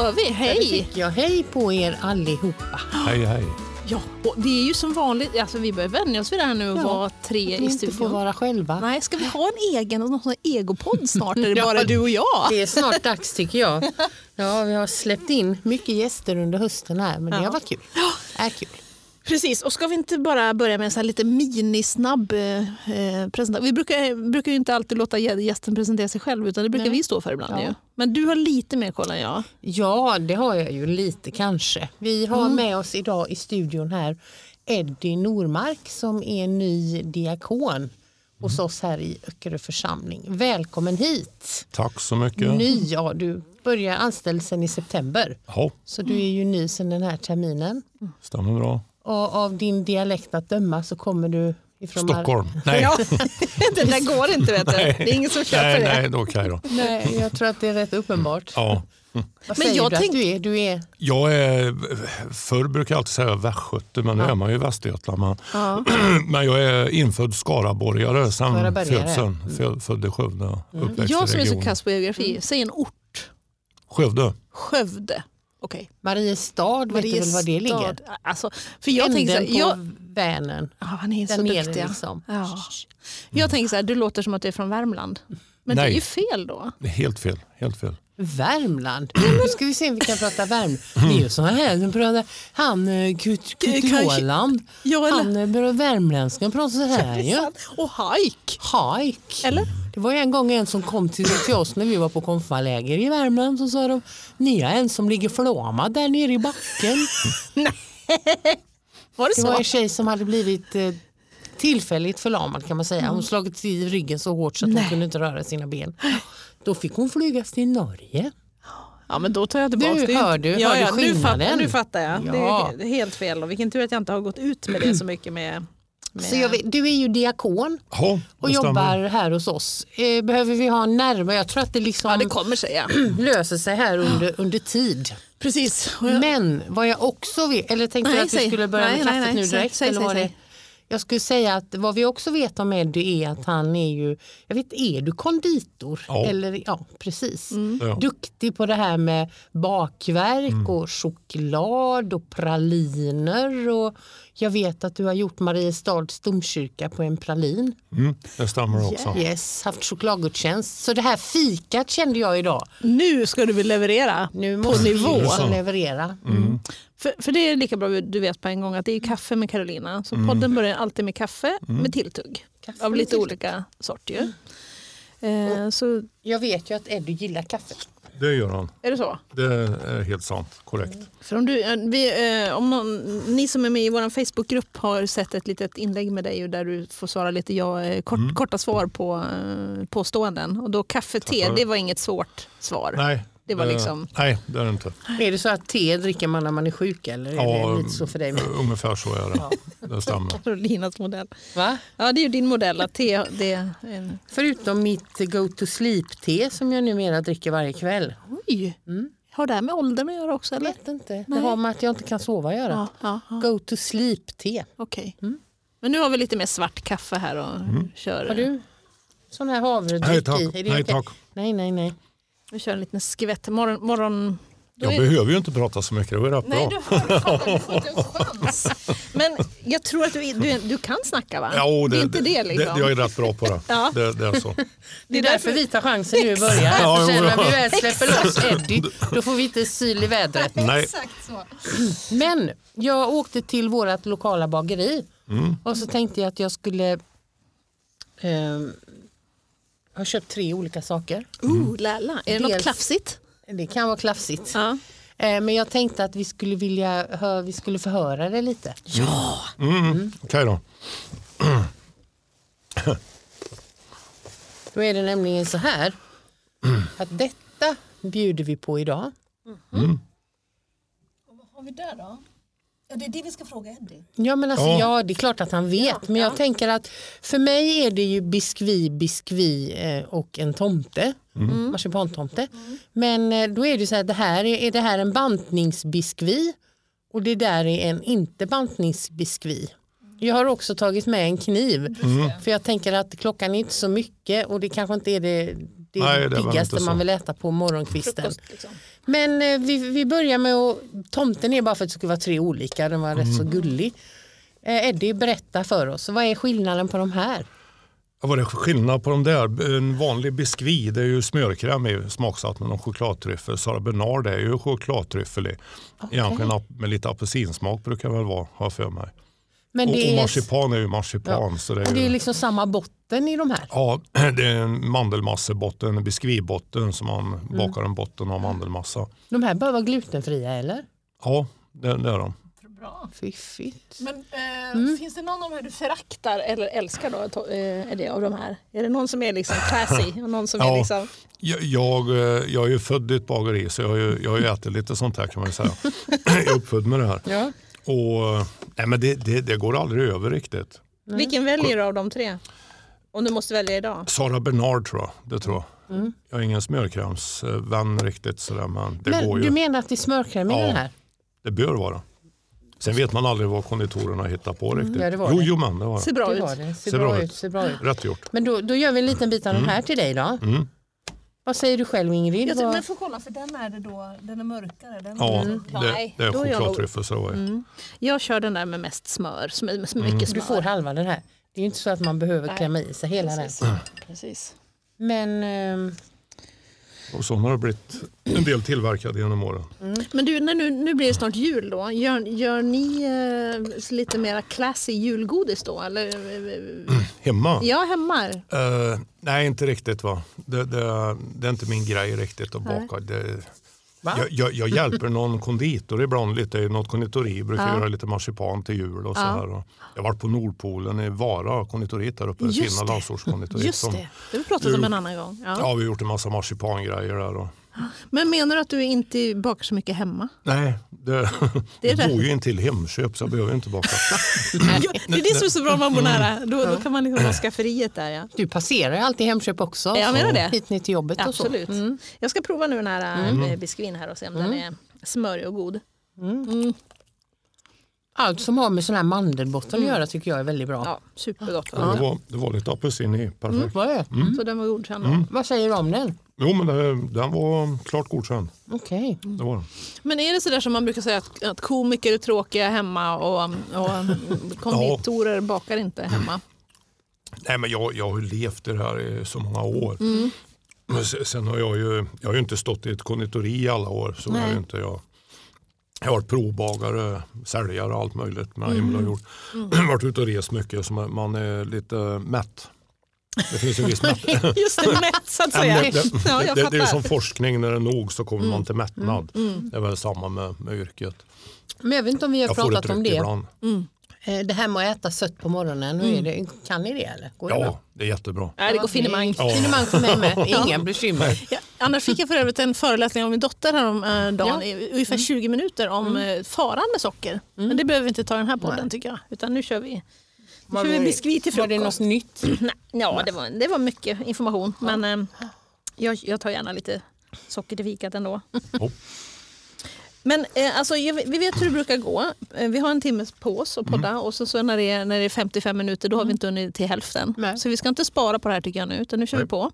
kör vi. Det Hej! fick jag. Hej på er allihopa. Hej hej. Ja, och det är ju som vanligt, alltså vi börjar vänja oss vid det här nu och Ja, vara tre Att i vi inte får studion. vara själva. Nej, ska vi ha en egen någon sån här egopodd snart? Är det Ja, bara du och jag? Det är snart dags tycker jag. Ja, vi har släppt in mycket gäster under hösten här men det Ja. har varit kul. Är kul. Precis, och ska vi inte bara börja med en sån här lite minisnabb eh, eh, presentation? Vi brukar, brukar ju inte alltid låta gä- gästen presentera sig själv utan det brukar Nej. vi stå för ibland. Ja. Ju. Men du har lite mer koll än jag. Ja, det har jag ju lite kanske. Vi har Mm. med oss idag i studion här Eddie Normark som är ny diakon hos oss här i Öckerö församling. Välkommen hit! Tack så mycket. Ny, ja, du börjar anställelsen i september Ja, så du är ju ny sedan den här terminen. stämmer bra. Och av din dialekt att döma så kommer du ifrån Mar- Stockholm. Nej, Ja, det där går inte vet du. Nej. Det är ingen som köper nej, det. nej, då då. Nej, jag tror att det är rätt uppenbart. Ja. Vad Men säger jag du tänk- att du är? Du är Jag är, förr brukar jag alltid säga västgöte, men nu är man ju i Västergötland. Men, Ja. men jag är infödd skaraborgare Skaraborgare. födseln. Fö- Född i Skövde, uppväxt Jag som är så kass på geografi, säg en ort. Skövde. Skövde. Okej. Mariestad, vet du väl var det ligger? Alltså, för jag tänker så här, Änden på jag, Vänern. ja, han är så nere duktiga. liksom. Ja. Jag tänker så här, du låter som att du är från Värmland. Men det är Nej. ju fel då. Det är Helt fel. Helt fel. Värmland. Nu ska vi se om vi kan prata Värmland. Det är ju så här, nu pratar han eh, Kut Kut Kanske- Roland. Ja, eller? Han eh, börjar värmländska och pratar så här ju. Och hajk. Hajk. Eller? Det var en gång en som kom till, till oss när vi var på konfaläger i Värmland så sa de ni har en som ligger förlamad där nere i backen. Var det Det så? var en tjej som hade blivit eh, tillfälligt förlamad kan man säga. Hon slagit i ryggen så hårt så att Nej. hon kunde inte röra sina ben. Då fick hon flygas till Norge. Ja men då tar jag tillbaka det. hör du- ja, hör du ja, nu, fattar, skillnaden? nu fattar jag. Det, Ja. är, det är helt fel. Och vilken tur att jag inte har gått ut med det så mycket med... med Så jag vet, du är ju diakon Ja, och jobbar här hos oss. Eh, behöver vi ha närmare? Jag tror att det liksom Ja det kommer sig ja. löser sig här under, under tid. Precis. Jag- Men vad jag också vet, eller tänkte Nej, att vi säg. skulle börja Nej, med nej, kaffet nej. nu Säg, direkt? säg, eller säg, var det? Jag skulle säga att vad vi också vet om Eddie är att han är ju, jag vet, är du konditor? Ja. Eller, ja, precis. Ja. Duktig på det här med bakverk och choklad och praliner. Och jag vet att du har gjort Mariestads domkyrka på en pralin. Mm, det stämmer också. Yes, haft chokladgudstjänst. Så det här fikat kände jag idag. Nu ska du väl leverera Nu på måste nivå. vi också leverera. För, för det är lika bra du vet på en gång att det är kaffe med Carolina. Så podden börjar alltid med kaffe med tilltugg. Kaffe Av lite tilltugg. olika sort ju. Eh, så Jag vet ju att Eddie gillar kaffe. Det gör han. är det så? Det är helt sant. Korrekt. För om, du, eh, vi, eh, om någon, ni som är med i vår Facebookgrupp har sett ett litet inlägg med dig där du får svara lite ja, eh, kort, korta svar på påståenden. Och då kaffe, te, det var inget svårt svar. Nej, Det var liksom- nej, det är det inte. Är det så att te dricker man när man är sjuk eller är Ja, det lite så för dig med? Ungefär så är det. Det stämmer. Carolinas modell. Va? Ja, det är ju din modell. Att te, det är en... Förutom mitt go to sleep-te som jag numera dricker varje kväll. Oj! Har det här med åldern att göra också? Jag Eller? vet inte. Det Nej. har med att jag inte kan sova att göra. Ja, ja, ja. Go to sleep-te. Okej. Men nu har vi lite mer svart kaffe här och kör, Har du sån här havredryck Nej, tack. i? Är det Nej, tack. Nej, nej, nej. Vi kör en liten skvätt. Morgon, morgon... Jag är- behöver ju inte prata så mycket. Det var rätt Nej, bra. du har, inte en chans. Men jag tror att du, du, du kan snacka va? Jo, det, är inte det liksom. jag är rätt bra på det. Ja. det, det är så. Det är därför vi tar chansen nu i början. Ja, sen när vi ja. väl släpper loss Eddie, då får vi inte syl i vädret. Nej. Exakt så. Men jag åkte till vårt lokala bageri och så tänkte jag att jag skulle ehm, ha köpt tre olika saker. Uh, lala. Är det något Dels- klafsigt? Det kan vara klafsigt. Ja. Eh, Men jag tänkte att vi skulle vilja hö- vi skulle förhöra det lite. Ja. Mm. Okej då. Då är det nämligen så här att detta bjuder vi på idag. Vad har vi där då? Ja, det är det vi ska fråga Eddie. Ja men alltså Ja. ja, det är klart att han vet. Men jag tänker att för mig är det ju biskvi, biskvi eh, och en tomte. Marsipantomte. Men eh, då är det så här, det här är, är det här en bantningsbiskvi och det där är en inte bantningsbiskvi. Jag har också tagit med en kniv. För jag tänker att klockan är inte så mycket och det kanske inte är det, det Nej, det diggaste man vill äta på morgonkvisten. Frukost, liksom. Men eh, vi, vi börjar med att, tomten är bara för att det ska vara tre olika, den var rätt så gullig. Eh, Eddie, berätta för oss, vad är skillnaden på de här? Ja, Vad är skillnad på de där? En vanlig biskvi det är ju smörkräm i smaksatt med någon chokladtryffel. Sara Bernard är ju chokladtryffel i. Egentligen ap- med lite apelsinsmak brukar det väl vara, har jag för mig. Men Och, det, och är, marsipan är ju marsipan. Så det är och det ju, är liksom samma botten i de här. Ja, det är en mandelmassebotten, en biskvibotten som man Mm. bakar en botten av mandelmassa. De här bör vara glutenfria eller? Ja, det, det är de. Bra. Fiffigt. Men eh, finns det någon av de här du föraktar eller älskar då? Eh, är det av de här? Är det någon som är liksom classy? Och någon som är Ja. liksom... Jag, jag, eh, jag är ju född i ett bageri så jag har ju, jag har ju ätit lite sånt här kan man ju säga. jag är uppfödd med det här. Ja. Och, eh, nej, men det, det, det går aldrig över riktigt. Vilken väljer du av de tre? Om du måste välja idag. Sara Bernard tror jag. Det tror jag. Mm. Jag är ingen smörkrämsvän riktigt sådär, men det Men går du ju. menar att det är smörkräm i Ja. den här? Det bör vara. Sen vet man aldrig vad konditorerna hittar på riktigt. Mm. Ja, det var jo, det. jo, men det var Ser det. bra Det ut. var det. Ser, Ser bra, bra ut. ut. Ser bra ut. Rätt gjort. Men då, då gör vi en liten bit av den här till dig då. Mm. Vad säger du själv Ingrid? Jag tycker, men får kolla för den är det då, den är mörkare. Den Ja, är, det, det är jag chokladtryffel. Ju. Mm. Jag kör den där med mest smör, med Mm. mycket smör. Du får halva den här. Det är ju inte så att man behöver Nej. klämma i sig hela den. Precis. Precis. Men ehm, Och så har blivit en del tillverkade genom åren. Men du, nu, nu blir det snart jul då. Gör, gör ni eh, lite mera classy julgodis då? Eller, Hemma? ja, hemma. Eh, nej, inte riktigt. va. Det, det, det är inte min grej riktigt att baka. Det? Jag, jag, jag hjälper någon konditor ibland lite i något konditori. Brukar Ja. göra lite marsipan till jul och så Ja. här. Jag har varit på Nordpolen i Vara konditoriet där uppe. Just fina landsortskonditoriet. Just det, det har vi pratat om en annan gång. Ja. Ja, vi har gjort en massa marsipangrejer där. Och, Men menar du att du inte bakar så mycket hemma? nej, det, Det är jag det. bor ju intill Hemköp så jag behöver inte baka. Ja, det är det som är så bra om man bor nära. Då, då kan man liksom ha skafferiet där. Ja. du passerar ju alltid Hemköp också. Jag menar det. Hit ner till jobbet och så. Absolut. Mm. Jag ska prova nu den här mm. biskvin här och se om den är smörig och god. Mm. Allt som har med sån här mandelbotten att göra tycker jag är väldigt bra. Ja, supergott. Det, var, det var lite apelsin i. Perfekt. Vad, är? Så den var godkänd. då. Vad säger du om den? Jo, men det, den var klart godkänd. Okej. Det var den. Men är det sådär som man brukar säga att, att komiker är tråkiga hemma och, och konditorer bakar inte hemma? Nej, men jag, jag har ju levt i det här i så många år. Men se- sen har jag ju, jag har ju inte stått i ett konditori i alla år. Så Nej. har jag, inte, jag, jag har varit provbagare, säljare och allt möjligt. Men mm. har gjort. varit ute och rest mycket så man, man är lite mätt. Det finns en viss mätt. Just det, mätt så att Ja, säga. det, det, Ja, jag det, det är som forskning, när det är nog så kommer man till mättnad. Det är väl samma med, med yrket. Men jag vet inte om vi har Jag pratat om det. ibland. Eh, Det här med att äta sött på morgonen, är det? kan ni det eller? Går det bra? Ja, det är jättebra. Nej, det går finemang. Ja. Finemang för mig med, inga bekymmer. Ja, annars fick jag för övrigt en föreläsning av min dotter häromdagen Ja. i ungefär 20 minuter om mm. faran med socker. Men det behöver vi inte ta i den här podden Nej. tycker jag. Utan nu kör vi, Var det- biskvit till Var det frukost. något nytt? Nej, ja, det var, det var mycket information. Men eh, jag, jag tar gärna lite socker till fikat ändå. Oh. Men eh, alltså, jag, vi vet hur det brukar gå. Eh, vi har en timme på oss att podda och så, så när, det är, när det är 55 minuter då har vi inte hunnit till hälften. Nej. Så vi ska inte spara på det här tycker jag nu utan nu kör vi på.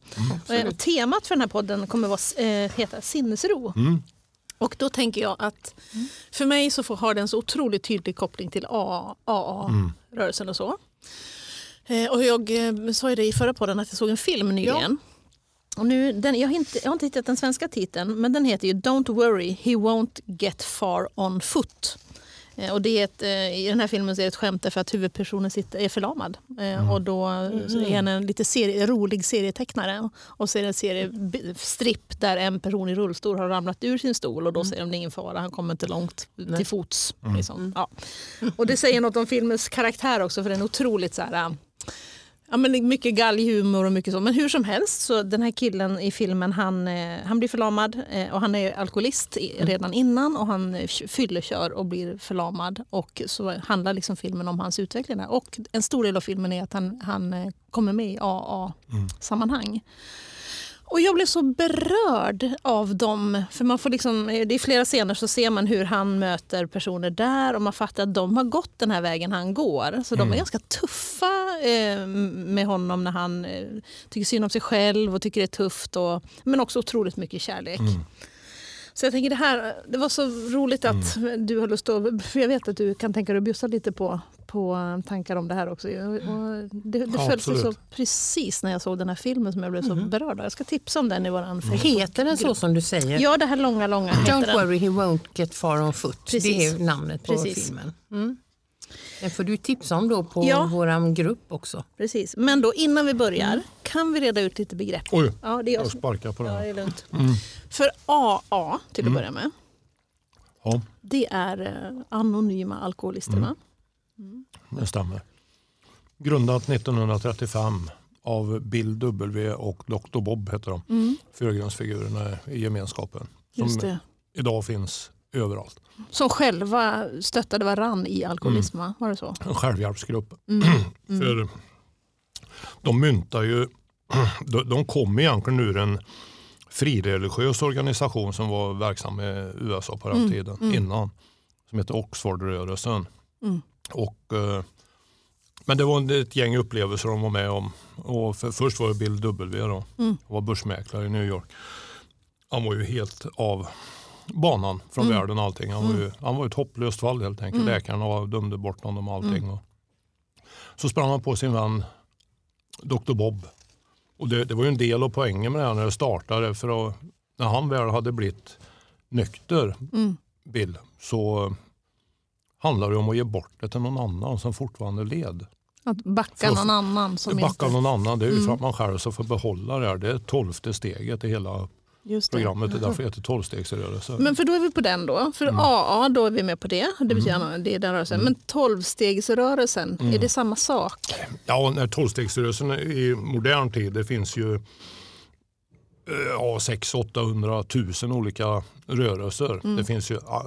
Eh, och temat för den här podden kommer vara, eh, heta sinnesro. Mm. Och då tänker jag att för mig så får, har den så otroligt tydlig koppling till AA-rörelsen och så. Eh, och jag eh, sa ju det i förra podden att jag såg en film nyligen. Och nu, den, jag, har inte, jag har inte hittat den svenska titeln men den heter ju Don't worry, he won't get far on foot. Eh, och det är ett, eh, I den här filmen så är det ett skämt därför att huvudpersonen sitter, är förlamad. Eh, Och då är han en lite serie, rolig serietecknare. Och så är det en seriestripp där en person i rullstol har ramlat ur sin stol och då säger de det är ingen fara, han kommer inte långt till fots. Liksom. Ja. Och det säger något om filmens karaktär också för den är otroligt så här, Ja, men mycket galghumor och mycket så. Men hur som helst, så den här killen i filmen han, eh, han blir förlamad eh, och han är alkoholist i- redan innan och han eh, fyllekör och blir förlamad. Och så handlar liksom filmen om hans utveckling. Och en stor del av filmen är att han, han kommer med i AA-sammanhang. Och jag blev så berörd av dem. För man får liksom, det är flera scener så ser man hur han möter personer där och man fattar att de har gått den här vägen han går. Så de är ganska tuffa eh, med honom när han eh, tycker synd om sig själv och tycker det är tufft. Och, men också otroligt mycket kärlek. Så jag tänker det här, det var så roligt att Mm. du har lust att, för jag vet att du kan tänka dig att bjussa lite på, på tankar om det här också. Och det det Ja, föll sig så precis när jag såg den här filmen som jag blev så Mm. berörd av. Jag ska tipsa om den i våran Facebook. Heter den så som du säger? Ja, det här långa, långa Don't worry he won't get far on foot. Precis. Det är namnet på Precis. filmen. Mm. Den får du tipsa om då på Ja. vår grupp också. Precis. Men då innan vi börjar kan vi reda ut lite begrepp. Oj, Ja, det är jag sparkar på den. Ja, det är lugnt. För AA till att börja med, Ja, det är eh, anonyma alkoholisterna. det stämmer. Grundat 1935 av Bill W och Dr. Bob heter de. Förgrundsfigurerna i gemenskapen. Som Just det. idag finns överallt. Som själva stöttade varann i alkoholism, Mm. va? var det så? En självhjälpsgrupp. För de myntar ju, de, kom egentligen ur en frireligiös organisation som var verksam i USA på den tiden innan. Som heter Oxfordrörelsen. Och, eh, men det var ett gäng upplevelser de var med om. Och för, först var det Bill W. Då. Han var börsmäklare i New York. Han var ju helt av banan från världen och allting. Han var, ju, han var ett hopplöst fall helt enkelt. Läkarna var- dömde bort honom och allting. Och så sprang han på sin vän Dr. Bob. Och det, det var ju en del av poängen med det här när det startade. För att, när han väl hade blivit nykter, Bill, så handlade det om att ge bort det till någon annan som fortfarande led. Att backa någon annan som Backa inte... någon annan, det är ju för att man själv ska få behålla det här. Det är tolfte steget i hela. Programmet. Det är därför det heter tolvstegsrörelse. Men för då är vi på den då. För Mm. AA, då är vi med på det. Det betyder det är den rörelsen. Men tolvstegsrörelsen, Mm. är det samma sak? Ja, tolvstegsrörelsen i modern tid, det finns ju ja, 600 000 olika rörelser. Det finns ju, eh, man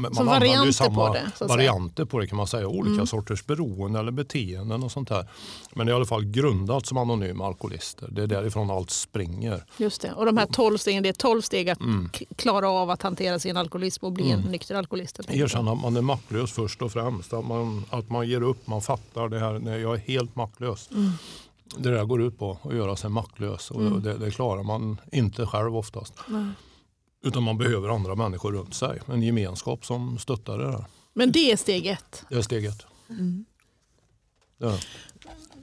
Mm. Som använder ju samma på det. Mm. varianter på det kan man säga. Olika sorters beroende eller beteenden och sånt där. Men det är i alla fall grundat som anonyma alkoholister. Det är därifrån allt springer. Just det. Och de här tolv stegen, det är tolv steg att Mm. klara av att hantera sin alkoholism och bli en nykter alkoholist. Erkänna att man är maktlös först och främst. Att man, att man ger upp, man fattar det här. Nej, jag är helt maktlös. Mm. Det där går ut på att göra sig maktlös. Och det, det klarar man inte själv oftast. Utan man behöver andra människor runt sig. En gemenskap som stöttar det där. Men det är steg ett. Det är steget. Mm. Ja,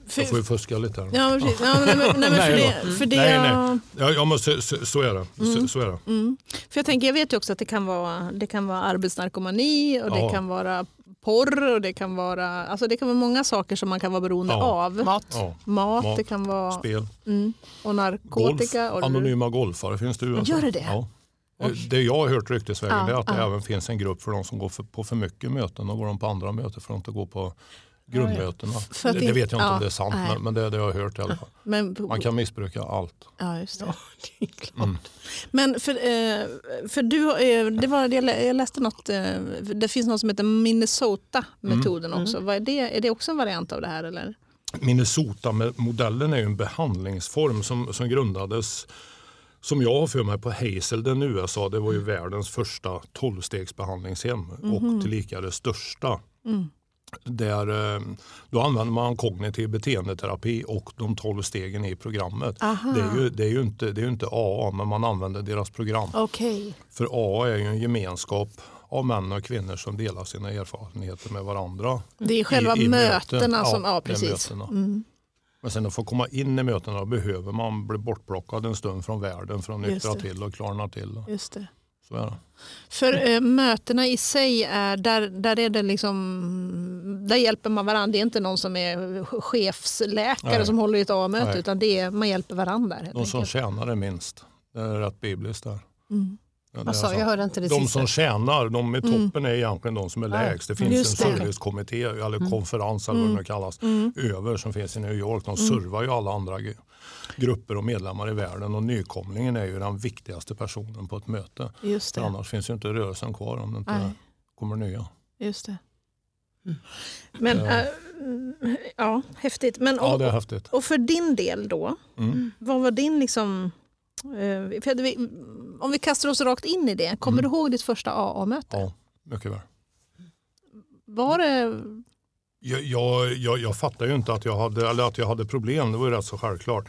För, jag får ju fuska lite här. ja, men precis. ja, men, nej, men för Nej det, för det Nej, jag- nej. Ja, ja, men så, så, så är det. Så, så är det. Mm. För jag, tänker, jag vet ju också att det kan vara, det kan vara arbetsnarkomani och det Ja. kan vara porr och det kan vara, alltså det kan vara många saker som man kan vara beroende Ja. av. Mat. Ja. Mat, Mat, det kan vara Spel. mm, och narkotika. Golf. Anonyma golfare finns det i USA. Gör det det? Ja. Det jag har hört ryktesvägen Ja, är att det ja. även finns en grupp för de som går för, på för mycket möten. och går de på andra möten för att inte gå på grundmötena. Det, det det- vet jag inte ja, om det är sant nej. men, men det är det jag har hört i alla fall. men, Man kan missbruka allt. ja, just det. Det är klart. Mm. Men för, eh, för du, eh, det var, jag lä- jag läste något, eh, det finns något som heter Minnesota-metoden Mm. också. Vad är, det, är det också en variant av det här? Eller? Minnesota-modellen är en behandlingsform som, som grundades som jag har för mig på Hazelden i USA. Det var ju världens första tolvstegsbehandlingshem och tillika det största. Där, eh, då använder man kognitiv beteendeterapi och de tolv stegen i programmet. Aha. Det är, ju, det, är ju inte, det är inte AA men man använder deras program. Okej. För AA är ju en gemenskap av män och kvinnor som delar sina erfarenheter med varandra. Det är själva i, i mötena möten. som, ja är precis. Mm. Men sen att få komma in i mötena behöver man bli bortplockad en stund från världen för att nyktra till och klarna till. Just det. Så är det. För eh, mötena i sig, är, där, där, är det liksom, där hjälper man varandra. Det är inte någon som är chefsläkare Nej. som håller i ett A-möte utan det är, man hjälper varandra. De som tjänar är minst. Det är rätt bibliskt där. Mm. Ja, alltså- jag? hörde inte det De sista. som tjänar, de i toppen är egentligen de som är lägst. Det finns Just en det. servicekommitté eller konferens eller vad det nu kallas över som finns i New York. De servar ju alla andra gru- grupper och medlemmar i världen och nykomlingen är ju den viktigaste personen på ett möte. Just det. annars finns ju inte rörelsen kvar om det inte Nej. kommer nya. Just det. Men, Ja. äh, mm, ja, häftigt. Men, Ja, och, det är häftigt. och för din del då, Mm. vad var din liksom... eh, för vi- om vi kastar oss rakt in i det, kommer Mm. du ihåg ditt första AA-möte? Ja, mycket väl. Var det... Jag, jag, jag, jag fattar ju inte att jag, hade, eller att jag hade problem, det var ju rätt så självklart.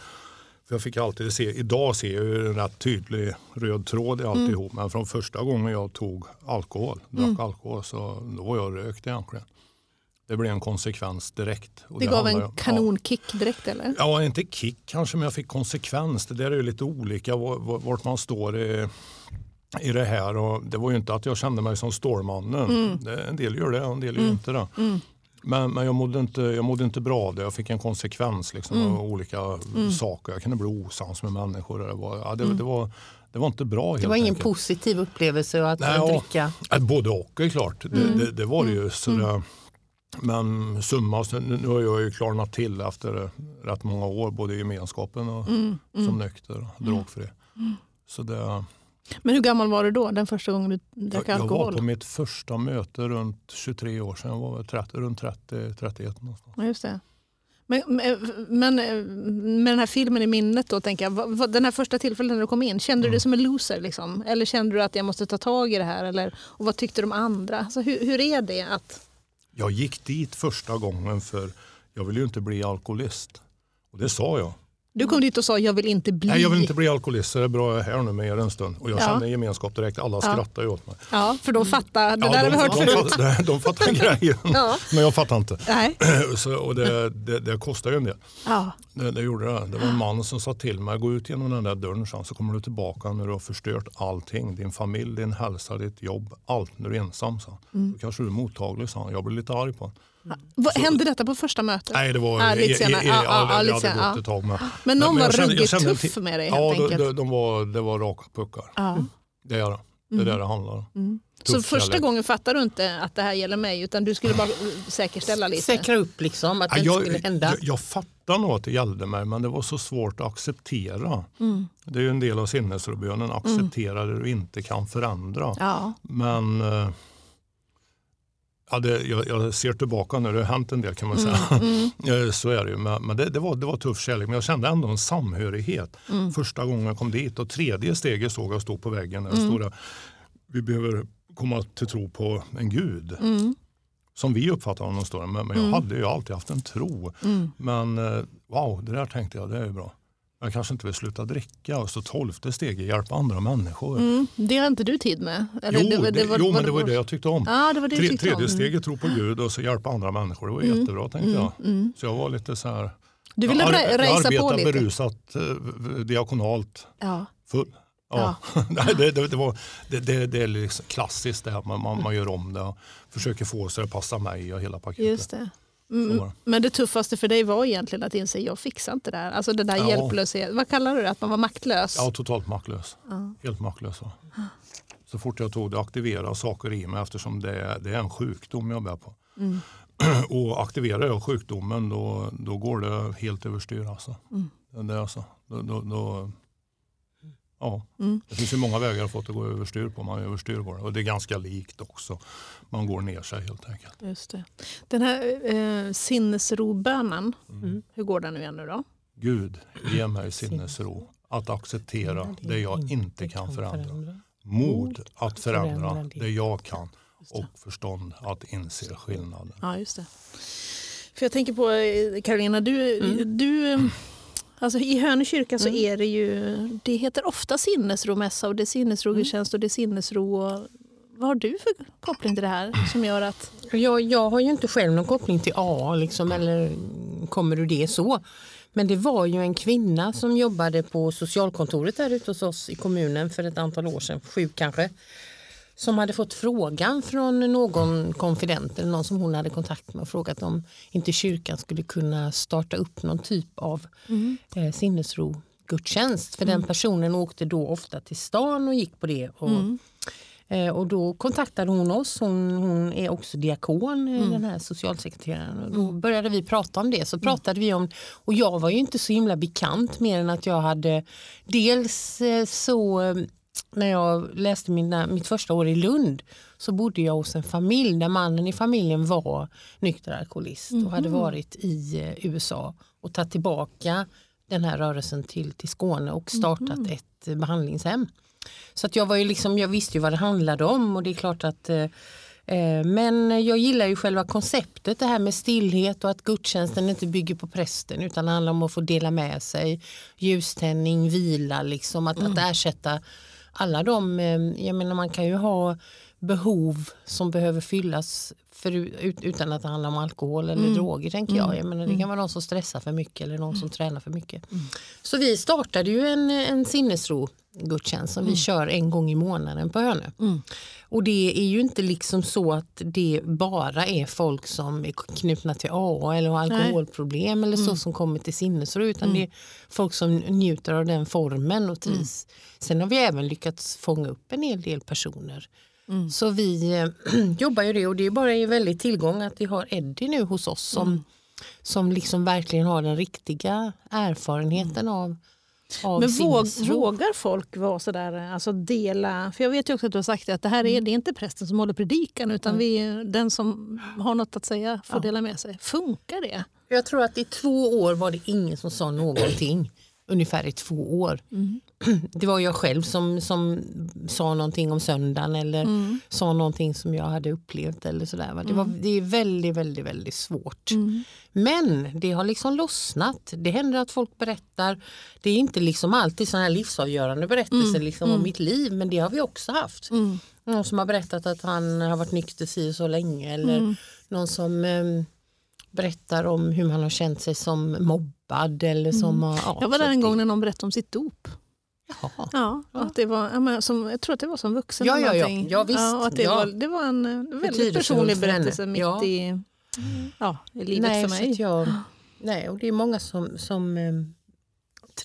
För jag fick alltid se, idag ser jag ju en rätt tydlig röd tråd i alltihop. Men från första gången jag tog alkohol, drack alkohol, så då var jag rökt egentligen. Det blev en konsekvens direkt. Och Det gav en ju- ja. kanonkick direkt eller? Ja, inte kick kanske, men jag fick konsekvens. Det där är ju lite olika var- var- vart man står i, i det här. Och det var ju inte att jag kände mig som Stålmannen. Det, en del gör det, en del gör inte det. Men, men jag, mådde inte, jag mådde inte bra av det. Jag fick en konsekvens liksom, av olika saker. Jag kunde bli osams med människor. Det var, ja, det, det var, det var inte bra helt Det var ingen enkelt. positiv upplevelse att Nej, att ja. dricka. Äh, Både och är klart. Det, det, det var det ju. Så det, men summa, nu har jag ju klarnat till efter rätt många år både i gemenskapen och som nykter och drogfri. Så det, Men hur gammal var du då, den första gången du jag, drack jag var alkohol? på mitt första möte runt 23 år sedan. Jag var väl 30, runt 30, 31 någonstans. Ja, just det. Men, men, men med den här filmen i minnet då, tänker jag, den här första tillfället när du kom in, kände du Mm. dig som en loser? Liksom? Eller kände du att jag måste ta tag i det här? Eller, och vad tyckte de andra? Alltså, hur, hur är det att... Jag gick dit första gången för jag ville ju inte bli alkoholist. Och det sa jag. Du kom dit och sa jag vill inte bli... Nej, jag vill inte bli alkoholist så det är bra jag är här nu med er en stund. Och jag Ja. kände en gemenskap direkt. Alla skrattar ju åt mig. Ja, för de fattar. Det Ja, där har de, vi hört de, förut. fattar, de fattar grejen. Ja. Men jag fattar inte. Nej. Så, och det, det, det kostar ju en del. Ja. Det, det gjorde det. Det var en man som sa till mig, gå ut genom den där dörren han, så kommer du tillbaka när du har förstört allting. Din familj, din hälsa, ditt jobb, allt. När du är ensam. sa han. Mm. Då kanske du är mottaglig, sa han. Jag blev lite arg på honom. Vad, hände detta på första mötet? Nej, det var Ja, lite senare. Ja, ja, det- ja, det lite senare, gått ett tag med. Men någon var ruggigt tuff med dig helt Ja, de, enkelt. de, de var, det var raka puckar. Ja. Det är det. Det är det det handlar om. Så Tuff första kärlek. gången fattade du inte att det här gäller mig utan du skulle bara säkerställa lite? Säkra upp liksom att det Ja, jag, skulle hända. jag, jag fattar nog att det gällde mig men det var så svårt att acceptera. Mm. Det är ju en del av sinnesrobönen, acceptera det du inte kan förändra. Ja. Men eh, ja, det, jag, jag ser tillbaka nu, det har hänt en del kan man säga. Mm. Eh, Så är det ju. Men, men det, det, var, det var tuff kärlek. Men jag kände ändå en samhörighet Mm. första gången jag kom dit. Och tredje steget såg jag stå på väggen. Där Mm. det, vi behöver komma till tro på en gud. Mm. Som vi uppfattar honom. Men, men jag hade ju alltid haft en tro. Mm. Men eh, wow, det där tänkte jag, det är ju bra. Jag kanske inte vill sluta dricka. Och så tolfte steget, hjälpa andra människor. Mm. Det har inte du tid med? Eller Jo, det, var- jo, var- men det var det jag tyckte om. Ja, det var det Tre, tyckte om. tredje steget, tro på Gud och så hjälpa andra människor. Det var jättebra tänkte jag. Så jag var lite så här. Du ville jag, ra- jag lite? berusat, eh, diakonalt, Ja. full. Ja. Nej, det, det, det, var, det, det, det är liksom klassiskt det här. Man, man, man gör om det och försöker få så det passar mig och hela paketet. Just det. Mm, det. men det tuffaste för dig var egentligen att inse jag fixar inte det här. Alltså den där Ja. hjälplöshet. Vad kallar du det? Att man var maktlös? Ja, totalt maktlös. Helt maktlös. va. Så fort jag tog det aktivera saker i mig eftersom det är, det är en sjukdom jag bär på. Mm. Och aktiverar jag sjukdomen då, då går det helt överstyr. Alltså. Mm. Det är alltså. Då, då, då, ja. Mm. Det finns ju många vägar att få det att gå överstyr på. Man överstyr det. Och det är ganska likt också. Man går ner sig helt enkelt. Just det. Den här eh, sinnesrobönen, Mm. hur går den nu igen nu då? Gud, ge mig sinnesro att acceptera det jag inte kan förändra. Mod att förändra det jag kan och förstånd att inse skillnaden. Ja, just det. För jag tänker på eh, Carolina, du, Mm. du eh, alltså i Hönö kyrka så är det ju, det heter ofta sinnesromässa och det är sinnesrogudstjänst och det är sinnesro. Och, vad har du för koppling till det här som gör att... Jag, jag har ju inte själv någon koppling till A liksom, eller kommer ur det så. Men det var ju en kvinna som jobbade på socialkontoret där ute hos oss i kommunen för ett antal år sedan, sju kanske. Som hade fått frågan från någon konfident eller någon som hon hade kontakt med och frågat om inte kyrkan skulle kunna starta upp någon typ av eh, sinnesro gudstjänst. För den personen åkte då ofta till stan och gick på det. Och, Eh, och då kontaktade hon oss, hon, hon är också diakon, eh, den här socialsekreteraren. Och då började vi prata om det. Så pratade vi om, och jag var ju inte så himla bekant mer än att jag hade dels eh, så eh, när jag läste mina, mitt första år i Lund så bodde jag hos en familj där mannen i familjen var nykter alkoholist och hade varit i eh, USA och tagit tillbaka den här rörelsen till, till Skåne och startat ett eh, behandlingshem. Så att jag, var ju liksom, jag visste ju vad det handlade om och det är klart att eh, Eh, Men jag gillar ju själva konceptet, det här med stillhet och att gudstjänsten inte bygger på prästen utan handlar om att få dela med sig. Ljuständning, vila, liksom, att, att ersätta alla de, eh, jag menar man kan ju ha behov som behöver fyllas för, ut, utan att det handlar om alkohol eller droger tänker jag. jag menar, det kan vara någon som stressar för mycket eller någon som tränar för mycket. Så vi startade ju en, en sinnesro gudstjänst som vi kör en gång i månaden på Hönö. Och det är ju inte liksom så att det bara är folk som är knutna till AA eller har alkoholproblem eller så som kommer till sinnesro utan det är folk som njuter av den formen och trivs. Sen har vi även lyckats fånga upp en hel del personer. Så vi eh, jobbar ju det och det är bara en väldigt tillgång att vi har Eddie nu hos oss som, som liksom verkligen har den riktiga erfarenheten av, av Men våg, vågar folk vara sådär, alltså dela? För jag vet ju också att du har sagt att det här är, det är inte prästen som håller predikan utan vi, den som har något att säga får dela med sig. Funkar det? Jag tror att i två år var det ingen som sa någonting. Ungefär i två år. Det var jag själv som, som sa någonting om söndagen eller sa någonting som jag hade upplevt. eller sådär. va. Det, var, det är väldigt, väldigt, väldigt svårt. Men det har liksom lossnat. Det händer att folk berättar. Det är inte liksom alltid sådana här livsavgörande berättelser liksom om mitt liv men det har vi också haft. Någon som har berättat att han har varit nykter si och så länge eller någon som ehm, berättar om hur man har känt sig som mobbad. Eller som, har- ja, Jag var där en gång när någon berättade om sitt dop. Jaha. Ja, Att det var, ja, men som, jag tror att det var som vuxen. Ja, ja, ja. Ja, visst. och att det, Ja. var, det var en eh, väldigt personlig berättelse mitt Ja. i, ja, i livet nej, för mig. jag, nej, och det är många som, som ehm,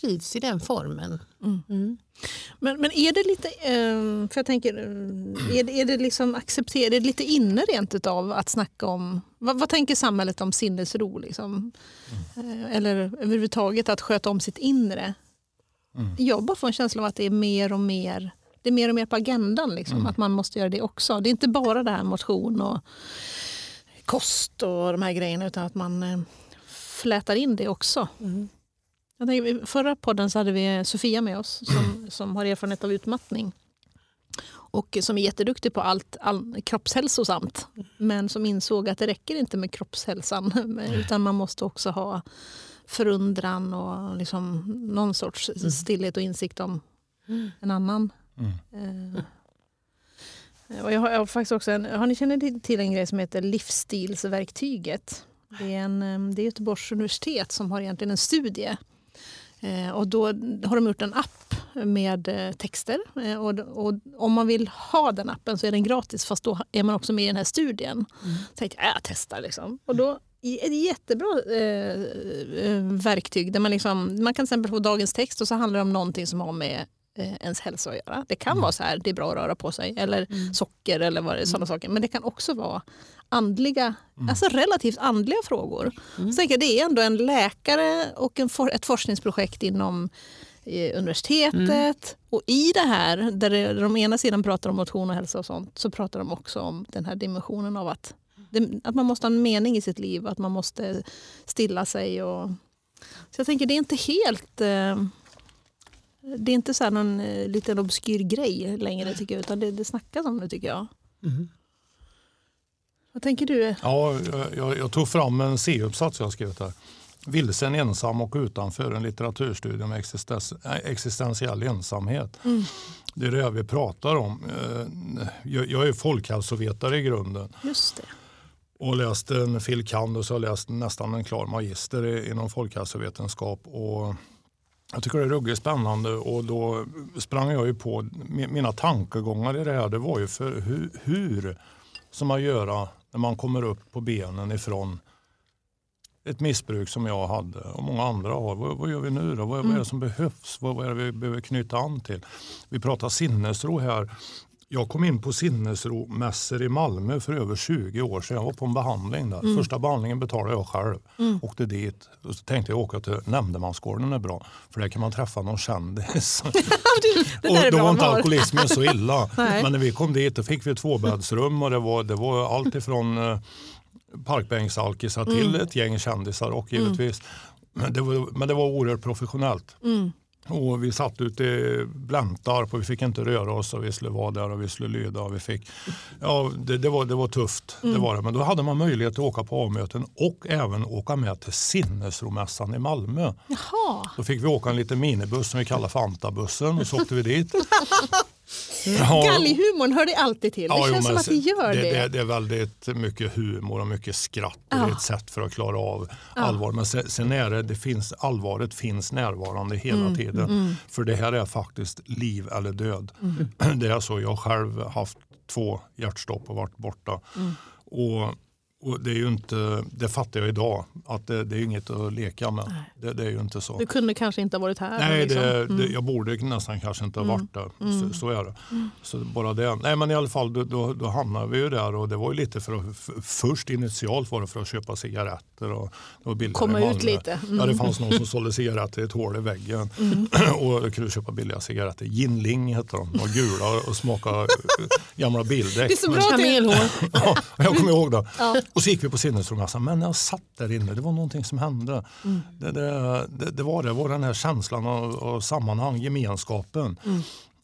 trivs i den formen. Mm. Men, men är det lite, eh, för jag tänker, är det, är det liksom accepterat, är det lite inne rent utav att snacka om, vad, vad tänker samhället om sinnesro? Liksom? Eh, eller överhuvudtaget att sköta om sitt inre. Jag bara får en känsla av att det är mer och mer det är mer och mer på agendan, liksom, att man måste göra det också. Det är inte bara det här motion och kost och de här grejerna utan att man eh, flätar in det också. Jag tänker, I förra podden så hade vi Sofia med oss som, som har erfarenhet av utmattning. Och som är jätteduktig på allt all, kroppshälsosamt. Men som insåg att det räcker inte med kroppshälsan. Utan man måste också ha förundran och liksom någon sorts stillhet och insikt om en annan. Eh, och jag har, jag har faktiskt också en, har ni känner till en grej som heter livsstilsverktyget? Det är, en, eh, det är Göteborgs universitet som har egentligen en studie och då har de gjort en app med eh, texter. Eh, och, och om man vill ha den appen så är den gratis fast då är man också med i den här studien. Så tänkte jag, "Äh, jag testar liksom. Och då är det ett jättebra eh, eh, verktyg där man, liksom, man kan till exempel få dagens text och så handlar det om någonting som har med eh, ens hälsa att göra. Det kan vara så här, det är bra att röra på sig eller socker eller vad det sådana saker. Men det kan också vara andliga, alltså relativt andliga frågor. Så tänker jag, det är ändå en läkare och en for, ett forskningsprojekt inom eh, universitetet. Och i det här, där de ena sidan pratar om motion och hälsa och sånt, så pratar de också om den här dimensionen av att, att man måste ha en mening i sitt liv, att man måste stilla sig. Och, så jag tänker, det är inte helt... Eh, det är inte så någon eh, liten obskyr grej längre tycker jag, utan det, det snackas om det tycker jag. Vad tänker du? Ja, jag- jag, tog fram en C-uppsats jag skrivit här. Vilsen, ensam och utanför. En litteraturstudie om existens, existentiell ensamhet. Det är det vi pratar om. Eh, Jag, jag är folkhälsovetare i grunden Just det. och läst en fil. kand. och så har jag läst nästan en klar magister inom folkhälsovetenskap. Och jag tycker det är ruggigt spännande och då sprang jag ju på mi- mina tankegångar i det här. Det var ju för hur, hur som man göra när man kommer upp på benen ifrån ett missbruk som jag hade och många andra har. Vad, vad gör vi nu då? Vad, vad är det som behövs? Vad, vad är det vi behöver knyta an till? Vi pratar sinnesro här. Jag kom in på sinnesromässor i Malmö för över 20 år sedan. Jag var på en behandling där. Första behandlingen betalade jag själv. Åkte dit och så tänkte jag åka till Nämndemansgården är bra. För där kan man träffa någon kändis. Det och då var inte alkoholismen så illa. Men när vi kom dit då fick vi ett tvåbäddsrum och det var, det var allt ifrån eh, parkbänksalkisar Mm. till ett gäng kändisar och givetvis. Men, det var, men det var oerhört professionellt. Mm. Och vi satt ute i Bläntarp och vi fick inte röra oss och vi skulle vara där och vi skulle lyda. Och vi fick, ja, det, det, var, det var tufft, det var det. men då hade man möjlighet att åka på A-möten och även åka med till Sinnesromässan i Malmö. Jaha. Då fick vi åka en liten minibuss som vi kallar för Antabussen och så åkte vi dit. Ja, Galghumorn hör det alltid till. Det Ja, jo, känns som men att det gör det. det, det. Det är väldigt mycket humor och mycket skratt. Och Det är ett sätt för att klara av allvar. Men sen, sen är det, det finns, allvaret finns närvarande hela Mm, tiden. För det här är faktiskt liv eller död. Mm. Det är så. Jag har själv haft två hjärtstopp och varit borta. Mm. Och, och det är ju inte, det fattar jag idag, att det, det är inget att leka med. Det, det är ju inte så. Du kunde kanske inte ha varit här. Nej, liksom. Mm. det, jag borde nästan kanske inte ha varit där. Så, så är det. Så bara det. Nej, men i alla fall då, då, då hamnade vi ju där och det var ju lite för att först initialt var det för att köpa cigaretter och billigare Komma ut lite. Mm. Ja, det fanns någon som sålde cigaretter i ett hål i väggen och jag kunde köpa billiga cigaretter. Jinling hette de, de var gula och smakade eh, gamla bildäck. Det är så bra du... Kamelhår. Ja, jag kommer ihåg det. Och så gick vi på sinnesromässan. Men när jag satt där inne, det var någonting som hände. Det, det, det, det, var det var den här känslan av, av sammanhang, gemenskapen.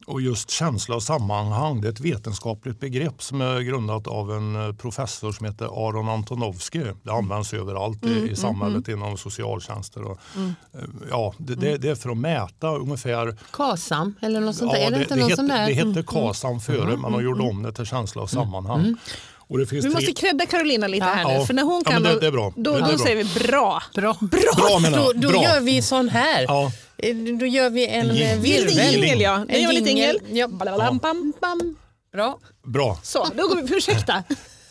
Och just känsla och sammanhang, det är ett vetenskapligt begrepp som är grundat av en eh, professor som heter Aron Antonovsky. Det används överallt i, i samhället inom socialtjänster. Och, eh, ja, det, det, det är för att mäta ungefär Kasam eller något sånt där. är det, inte det, det Mm. hette KASAM före, men de gjorde om det till känsla och sammanhang. Och det finns Vi tre... måste credda Carolina lite här nu. Ja. För när hon Ja, kan, men det- då- det är bra. då, då bra. säger vi bra. Bra. Bra menar Då, jag. då Bra. gör vi sån här. Ja. Eh, Då gör vi en, En eh, virvel. Lite jingel ja. Nu En gör vi lite jingel. Ja. Bam, bam, bam. Bra. Bra. Så, då går vi. Ursäkta.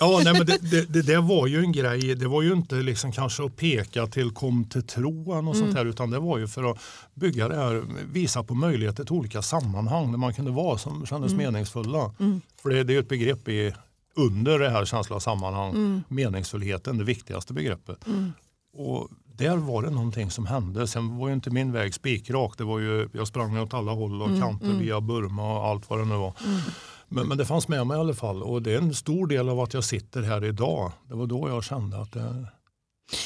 Ja, nej, men det, det, det var ju en grej. Det var ju inte liksom kanske att peka till kom till tro eller något sånt här, utan det var ju för att bygga det här, visa på möjligheter till olika sammanhang där man kunde vara som kändes meningsfulla. För det, det är ju ett begrepp i, under det här känsla sammanhang, meningsfullheten, det viktigaste begreppet. Och där var det någonting som hände. Sen var ju inte min väg spikrak. Det var ju, jag sprang åt alla håll och kanter via Burma och allt vad det nu var. Men, men det fanns med mig i alla fall och det är en stor del av att jag sitter här idag. Det var då jag kände att det,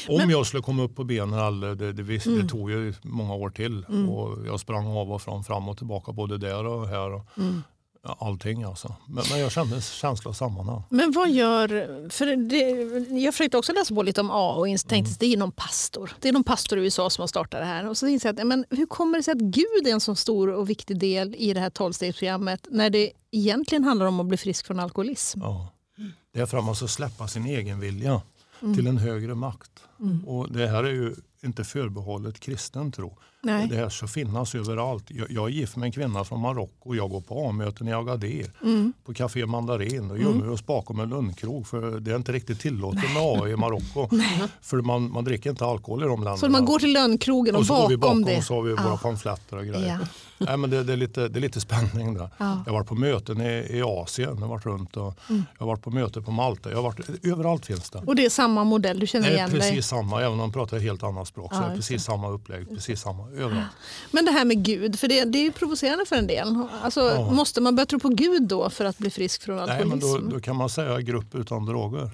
om jag skulle komma upp på benen, eller det, det, visst, det tog ju många år till. Och jag sprang av och från, fram och tillbaka både där och här. Och, ja, allting alltså. Men, men jag kände känsla och sammanhang. Men vad gör... För det, jag försökte också läsa på lite om A och tänkte Mm. att det är någon pastor. Det är någon pastor i USA som har startat det här. Och så inser jag att men hur kommer det sig att Gud är en så stor och viktig del i det här tolvstegsprogrammet när det egentligen handlar om att bli frisk från alkoholism? Ja. Det är för att man ska släppa sin egen vilja till en högre makt. Och det här är ju inte förbehållet kristen tro. Nej. Det här ska finnas överallt. Jag, jag är gift med en kvinna från Marocko och jag går på A-möten i Agadir. På Café Mandarin. Då gömmer vi oss bakom en lundkrog för det är inte riktigt tillåtet med A i Marocko. För man, man dricker inte alkohol i de länderna. Så man går till lönnkrogen och, och så går vi bakom, bakom det. och så har vi våra Ja. pamfletter och grejer. Ja. Nej, men det, det, är lite, det är lite spänning där. Ja. Jag har varit på möten i, i Asien, jag har varit runt och jag har varit på möten på Malta. Jag har varit, överallt finns det. Och det är samma modell, du känner igen dig. Samma, även om de pratar ett helt annat språk. så Ja, är det precis samma upplägg, precis samma överallt. Men det här med Gud, för det, det är ju provocerande för en del. Alltså, Ja. Måste man börja tro på Gud då för att bli frisk från Nej, alkoholism? men då, då kan man säga grupp utan droger.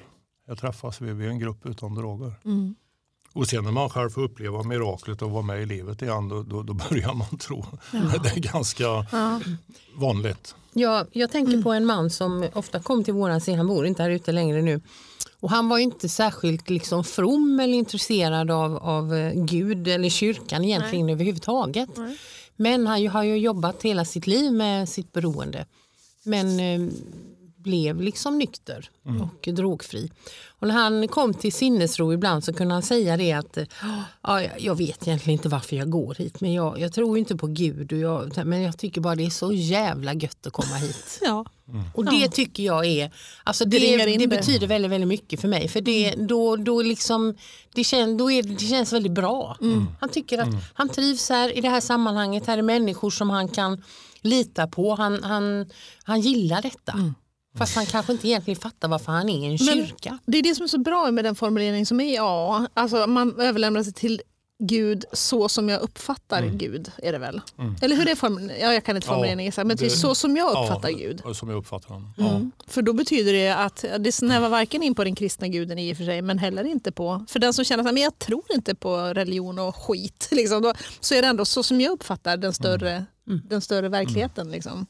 Jag träffas vi är en grupp utan droger. Mm. Och sen när man själv får uppleva miraklet och vara med i livet igen, då, då, då börjar man tro. Det är ganska Ja. vanligt. Ja, jag tänker på en man som ofta kom till våran scen, han bor inte här ute längre nu. Och han var ju inte särskilt liksom from eller intresserad av, av eh, Gud eller kyrkan egentligen överhuvudtaget. Men han ju- har ju jobbat hela sitt liv med sitt beroende. Men eh, blev liksom nykter och drogfri. Och när han kom till sinnesro ibland så kunde han säga det att ja, jag- vet egentligen inte varför jag går hit men jag, jag tror inte på Gud och jag, men jag tycker bara det är så jävla gött att komma hit. Ja. Och det tycker jag är, alltså Det det, det, betyder väldigt, väldigt mycket för mig. För det, då, då liksom, det, kän, då är, det känns väldigt bra. Han tycker att han trivs här i det här sammanhanget. Här är människor som han kan lita på. Han, han, han gillar detta. Fast han kanske inte egentligen fattar varför han är i en Men kyrka. Det är det som är så bra med den formulering som är i A. Alltså man överlämnar sig till Gud så som jag uppfattar Mm. Gud är det väl? Eller hur är formulerat? Ja, jag kan inte Ja, formuleringen exakt, men det är det- så som jag uppfattar ja, Gud. Som jag uppfattar honom. Mm. För då betyder det att det snävar varken in på den kristna guden i och för sig men heller inte på, för den som känner att jag tror inte på religion och skit, liksom, då, så är det ändå så som jag uppfattar den större, den större verkligheten. Liksom.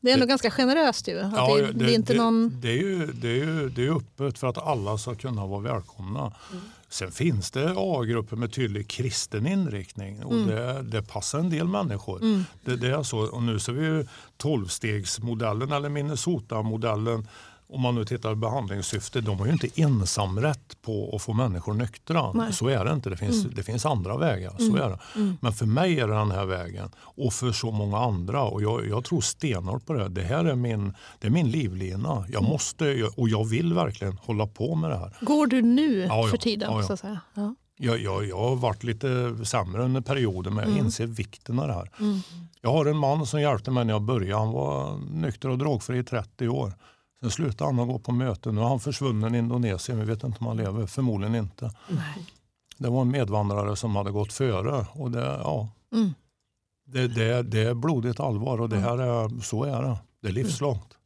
Det är ändå Det- ganska generöst ju. Att Ja, det, det, är inte det, någon... det, är ju, det, är ju, det är öppet för att alla ska kunna vara välkomna. Mm. Sen finns det A-grupper med tydlig kristen inriktning och Mm. det, det passar en del människor. Det, det är så. Och nu ser vi ju tolvstegsmodellen eller Minnesota-modellen om man nu tittar på behandlingssyfte, de har ju inte ensamrätt på att få människor nyktra. Nej. Så är det inte. Det finns, det finns andra vägar. Så är det. Men för mig är det den här vägen och för så många andra. Och jag, jag tror stenhårt på det. Det här är min, det är min livlina. Jag måste jag- och jag vill verkligen hålla på med det här. Går du nu Ja, ja. för tiden? Ja, ja. Så att säga? Ja. Jag, jag, jag har varit lite sämre under perioden men jag inser vikten av det här. Jag har en man som hjälpte mig när jag började. Han var nykter och drogfri i 30 år. Sen slutade han att gå på möten. Nu är han försvunnen i Indonesien. Vi vet inte om han lever. Förmodligen inte. Det var en medvandrare som hade gått före. Och det, ja, Mm. det, det, det är blodigt allvar och det här är, så är det. Det är livslångt.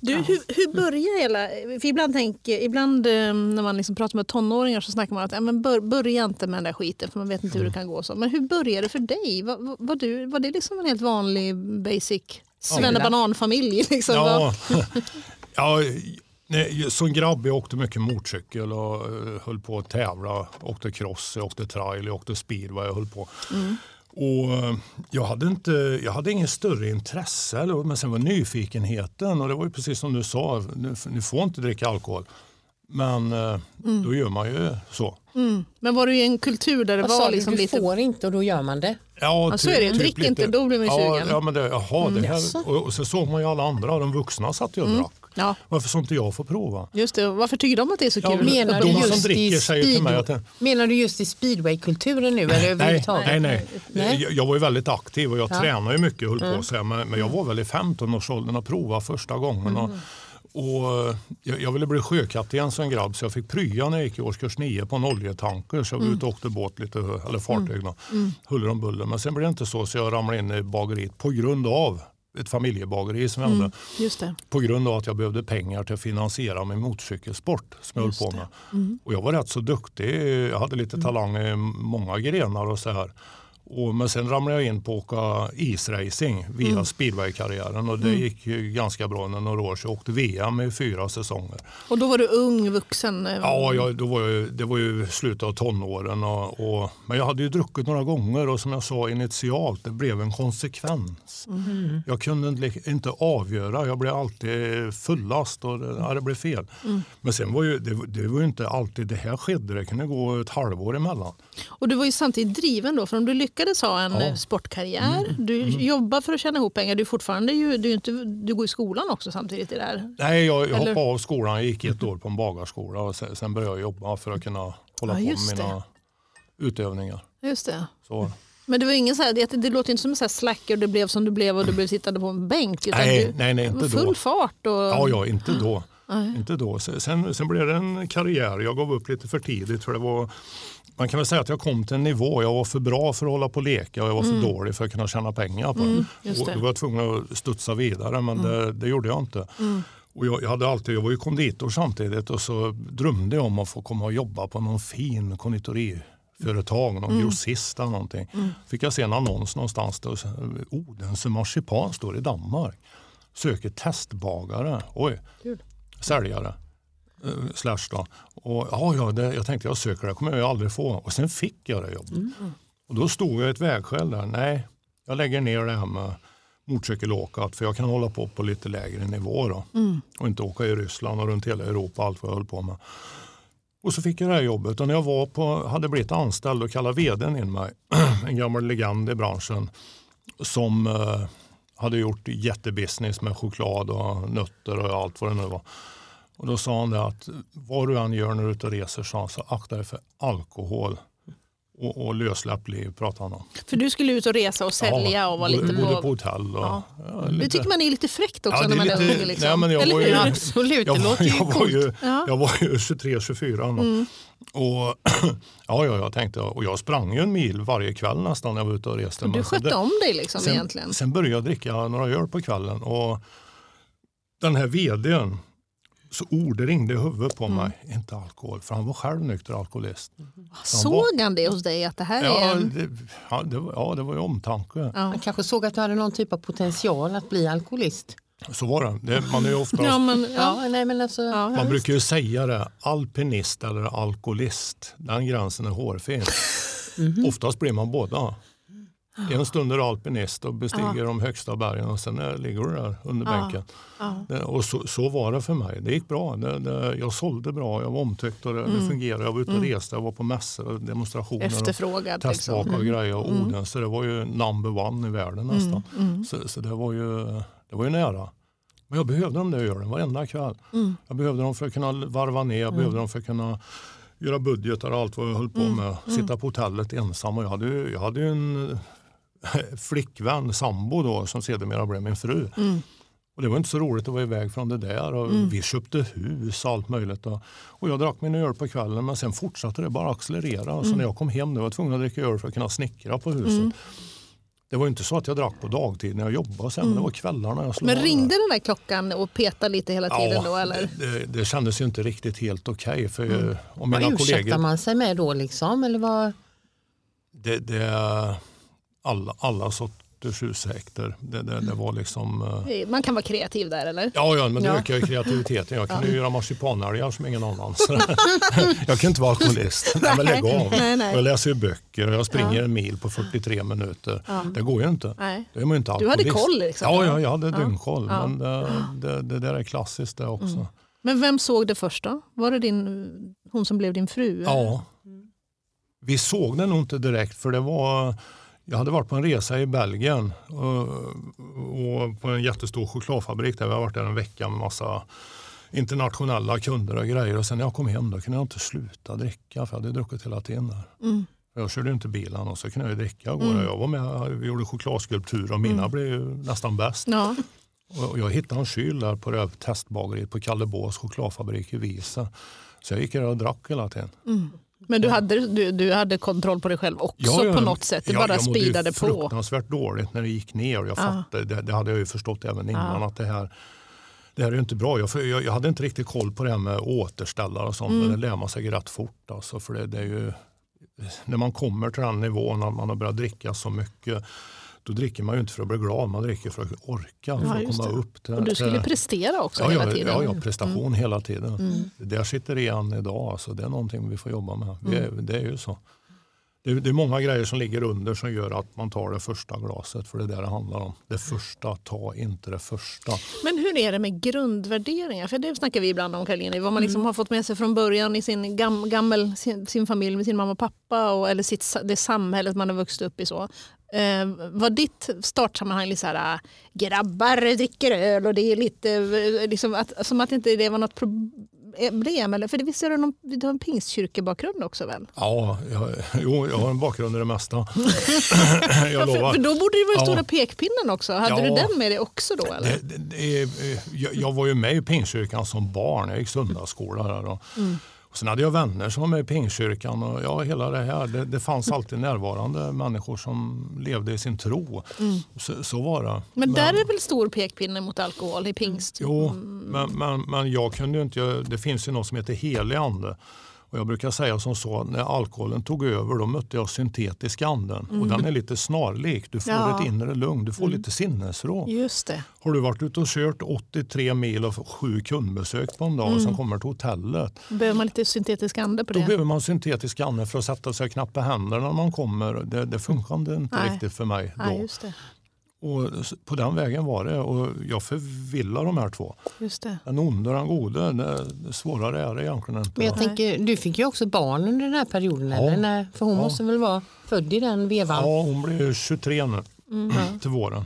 Du, hur, hur börjar hela... För ibland, tänker, ibland eh, när man liksom pratar med tonåringar så snackar man att ja, men bör, börja inte med den där skiten för man vet inte hur det kan gå. så. Men hur började det för dig? Var, var, var, du, var det liksom en helt vanlig basic svennebananfamilj? Liksom? Ja, ja, nej, som grabb jag åkte mycket motorcykel och eh, höll på att tävla. Åkte cross, jag åkte trail, jag åkte speedway. Jag höll på. Och eh, jag hade, inte, jag hade ingen större intresse, men sen var nyfikenheten och det var ju precis som du sa, nu, nu får inte dricka alkohol. Men eh, då gör man ju så. Mm. Men var du i en kultur där det Vad var sa du? liksom Du lite... får inte och då gör man det. Ja, Ja, så är det. Drick inte, då blir man ja, sugen. ja, men det, jaha, det jaså? här, och, och så såg man ju alla andra, de vuxna satt ju och drack. Ja, Varför får inte jag få prova? just det. Varför tycker de att det är så Ja, kul? Menar de du, som just i dricker säger till mig att det- menar du just i speedwaykulturen nu eller Nej, nej, nej. Nej. Jag, var ju väldigt aktiv och jag Ja. tränade ju mycket höll på så här, men, men jag var väl i 15-årsåldern och prova första gången. Och, och eh, jag, jag ville bli sjökapten som grabb så jag fick prya när jag gick i årskurs 9 på en oljetanker. Så jag var ute och åkte båt lite, eller fartyg då, huller om buller. Men sen blev det inte så så jag ramlade in i bageriet på grund av ett familjebageri som jag hade. Just det. På grund av att jag behövde pengar till att finansiera min motorcykelsport som jag höll på med. Och jag var rätt så duktig. Jag hade lite talang i många grenar och så här. Och, men sen ramlade jag in på att åka isracing via speedwaykarriären och det gick ju ganska bra under några år. Så jag åkte VM i fyra säsonger. Och då var du ung, vuxen? eh, Ja, jag, då var jag, det var ju slutet av tonåren. Och, och, men jag hade ju druckit några gånger och som jag sa initialt, det blev en konsekvens. Jag kunde inte- inte avgöra, jag blev alltid fullast och det, ja, det blev fel. Men sen var ju, det, det var ju inte alltid det här skedde, det kunde gå ett halvår emellan. Och du var ju samtidigt driven då, för om du lyckades ha en Ja. eh, sportkarriär, du jobbar för att tjäna ihop pengar, du, är fortfarande ju, du, är inte, du går i skolan också samtidigt i det här. Nej, jag, jag hoppade av skolan, jag gick ett år på en bagarskola och sen, sen började jag jobba för att kunna hålla Ja, på med mina utövningar. Just det. Så. Men det var ingen så här, det, det låter inte som en så här slacker, det blev som du blev och du blev sittande på en bänk. Nej, du, nej, nej, det inte full då. fart. Och, Ja, ja, inte då. Inte då. Sen, sen blev det en karriär. Jag gav upp lite för tidigt. För det var, man kan väl säga att jag kom till en nivå. Jag var för bra för att hålla på och leka och jag var för dålig för att kunna tjäna pengar på. Mm. Och det. Mm. Då var jag tvungen att studsa vidare men det, det gjorde jag inte. Och jag, jag, hade alltid, jag var ju konditor samtidigt och så drömde jag om att få komma och jobba på någon fin konditoriföretag, någon Mm. grossist eller någonting. Fick jag se en annons någonstans där och Odense marsipan står i Danmark. Söker testbagare. Oj, Kul. säljare. eh, Slash då. Och, ja, ja, det, jag tänkte jag söker det kommer jag aldrig få. Och sen fick jag det jobbet. Och då stod jag i ett vägskäl där. Nej, jag lägger ner det här med motorcykelåkat för jag kan hålla på på lite lägre nivå då. Och inte åka i Ryssland och runt hela Europa allt vad jag höll på med. Och så fick jag det här jobbet och när jag var på, hade blivit anställd och kallade vdn in mig, en gammal legend i branschen som eh, hade gjort jättebusiness med choklad och nötter och allt vad det nu var. Och då sa han det att vad du än gör när du är ute och reser han, så akta dig för alkohol och, och lössläppt liv pratade han om. För du skulle ut och resa och sälja och vara lite bodde på... på hotell. Och, Ja. ja, Det lite- tycker man är lite fräckt också Ja, när det är man är lite- ung. Liksom. nej, men jag Eller var ju- hur? Absolut, jag, det var- låter ju jag, var ju, Ja. jag var ju 23-24 Mm. och ja, ja, jag tänkte, och jag sprang ju en mil varje kväll nästan när jag var ute och reste. Du så skötte det- om dig liksom sen, egentligen. sen började jag dricka några öl på kvällen och den här vdn så ord ringde i huvudet på Mm. mig, inte alkohol, för han var själv nykter alkoholist. Såg han det hos dig att det här är Ja en... det, ja, det, var- ja, det var ju omtanke. Ja. Man kanske såg att du hade någon typ av potential att bli alkoholist. Så var det. det man, är ju oftast, Ja, men, ja. Ja, nej, men alltså, Ja, man brukar ju säga det, alpinist eller alkoholist, den gränsen är hårfin. Oftast blir man båda. En stund är du alpinist och bestiger de högsta bergen och sen är, ligger du där under Ja. bänken. Ja. Och så, så var det för mig. Det gick bra. Det, det, jag sålde bra, jag var omtyckt och det, det fungerade. Jag var ute och reste, jag var på mässor och demonstrationer. Och Efterfrågad. testbaka Liksom. och grejer och Oden. Så det var ju number one i världen nästan. Mm. Så, så det, var ju, det var ju nära. Men jag behövde de där ölen varenda kväll. Mm. Jag behövde dem för att kunna varva ner, jag behövde dem för att kunna göra budgetar och allt vad jag höll på Mm. med. Sitta på hotellet ensam. Och jag, hade, jag hade en flickvän, sambo då, som sedermera blev min fru. Mm. Och det var inte så roligt att vara iväg från det där. Och Vi köpte hus och allt möjligt. Och, och jag drack min öl på kvällen men sen fortsatte det bara accelerera. Mm. Så när jag kom hem då var jag tvungen att dricka öl för att kunna snickra på huset. Det var inte så att jag drack på dagtid när jag jobbade sen. men Det var kvällarna jag Men ringde den där klockan och petade lite hela tiden då? Eller? Det, det, kändes ju inte riktigt helt okej. för Mm. vad ursäktar kollegor... man sig med då liksom? Eller vad? Det, det, alla, alla sorters ursäkter. Det, det, det var liksom... eh, Man kan vara kreativ där eller? Ja, ja, men det Ja. ökar ju kreativiteten. Jag kan ju göra marsipanälgar som ingen annan. Jag kan inte vara alkoholist. Nej, men lägg av. Nej, nej. Jag läser ju böcker och jag springer en mil på 43 minuter. Det går ju inte. Nej. Då är man inte Du hade alkoholist. koll, liksom. Ja, ja, jag hade dyngkoll. Ja. Men det, det, det där är klassiskt det också. Mm. Men vem såg det först då? Var det din, hon som blev din fru? Ja. Vi såg det nog inte direkt för det var jag hade varit på en resa i Belgien och, och på en jättestor chokladfabrik där vi har varit där en vecka med massa internationella kunder och grejer. Och sen när jag kom hem då kunde jag inte sluta dricka för jag hade druckit hela tiden där. Mm. Jag körde inte bilen och så kunde jag dricka. Och Jag var med, vi gjorde chokladskulpturer och mina blev ju nästan bäst. Ja. Och jag hittade en kyl där på det här testbageriet på Kallebås chokladfabrik i Visa. Så jag gick där och drack hela tiden. Men du hade, du, du hade kontroll på dig själv också på något sätt? Det ja, bara jag mådde speedade på? fruktansvärt dåligt när det gick ner. Och jag fattade, det, det hade jag ju förstått även innan att det här, det här är inte bra. Jag, jag, jag hade inte riktigt koll på det här med återställare och sånt. Mm. Men det lär man sig rätt fort. Alltså, för det, det är ju, när man kommer till den nivån att man har börjat dricka så mycket. Då dricker man ju inte för att bli glad, man dricker för att orka. För att komma det. upp till, Och du skulle prestera också Ja, hela tiden? Mm. ja, ja, prestation hela tiden. Det där sitter igen idag. Alltså, det är någonting vi får jobba med. Vi Mm. det är ju så. Det det är många grejer som ligger under som gör att man tar det första glaset. För det är det det handlar om. Det första, ta inte det första. Men hur är det med grundvärderingar? För det snackar vi ibland om Karolina. Vad man liksom har fått med sig från början i sin, gam, gammel, sin, sin familj med sin mamma och pappa och, eller sitt, det samhället man har vuxit upp i. så. Eh, var ditt startsammanhang lite så här, äh, grabbar dricker öl och det är lite eh, liksom att, som att inte det var något problem? Eller? För det visst är det någon, du har en pingstkyrkebakgrund också väl? Ja, jag, jo, jag har en bakgrund i det mesta. jag Ja, för, lovar. för då borde det vara Ja. stora pekpinnen också. Hade Ja. du den med dig också då? Eller? Det, det, det, är- jag, jag var ju med i Pingstkyrkan som barn. Jag gick söndagsskola där. Och, och sen hade jag vänner som var med i Pingstkyrkan. Och ja, hela det, här, det, det fanns alltid närvarande människor som levde i sin tro. Så, så var det. Men där är väl stor pekpinne mot alkohol i pingst? Jo, men, men, men jag kunde ju inte, det finns ju något som heter helig ande. Och jag brukar säga som så, när alkoholen tog över då mötte jag syntetiska anden. Och den är lite snarlik. Du får Ja. ett inre lugn, du får lite sinnesro. Just det. Har du varit ute och kört 83 mil och sju kundbesök på en dag och sen kommer till hotellet. Då behöver man lite syntetisk ande på Då det. behöver man syntetisk ande för att sätta sig och knappa händerna när man kommer. Det, det funkade inte Nej. riktigt för mig då. Det. Och på den vägen var det och jag förvillar de här två. Just det. Den onde och den gode, det, svårare är det egentligen inte. Men jag tänker, du fick ju också barn under den här perioden. Ja. Eller? När, för hon Ja. måste väl vara född i den vevan? Ja, hon blir 23 nu Mm. till våren.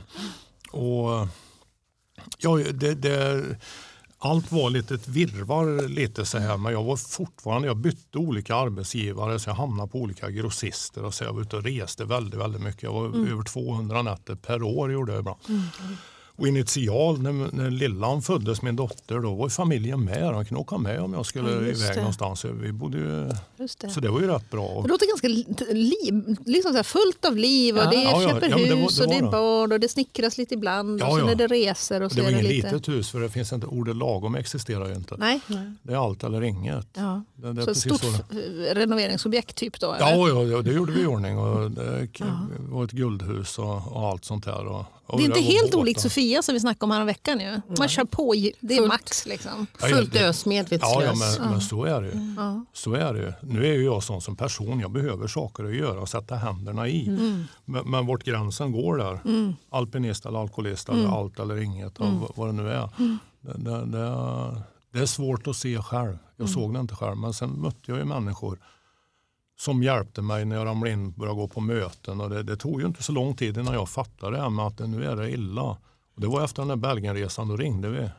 Och ja, det, det, allt var lite ett virrvarr lite så här. Men jag var fortfarande, jag bytte olika arbetsgivare så jag hamnade på olika grossister. Och så jag var ute och reste väldigt, väldigt mycket. Jag var över 200 nätter per år gjorde jag ibland. Och initial när, när lillan föddes, min dotter, då var familjen med. De kunde åka med om jag skulle Ja, iväg det. någonstans. Vi bodde ju, det. så det var ju rätt bra. Det låter ganska li- liv, liksom så fullt av liv och Ja. det är Ja, köper ja, men det var- hus det och det är barn och det snickras lite ibland och sen är det resor och så Det var inget lite... litet hus för det finns inte ordet lagom existerar ju inte. Nej. Det är allt eller inget. Ja. Det, det Så ett stort så. renoveringsobjekt typ då? eller? Ja, ja, det gjorde vi i ordning. Och det var ett guldhus och, och allt sånt där. Och Det är inte helt olikt Sofia som vi snackade om här veckan ju. Man kör på, det är Fullt. max liksom. Fullt ös, medvetslös. ja men, men så är det ju. Ja. Så är det ju. Nu är ju jag sån som person, jag behöver saker att göra och sätta händerna i. Mm. Men, men vart gränsen går där, alpinist eller alkoholist eller Mm. allt eller inget, och vad- det nu är. Det, det, det, det är svårt att se själv. Jag Mm. såg det inte själv, men sen mötte jag ju människor som hjälpte mig när jag ramlade in och började gå på möten. Och det, det tog ju inte så lång tid innan jag fattade det här med att nu är det illa. Och det var efter den där Belgienresan, då ringde vi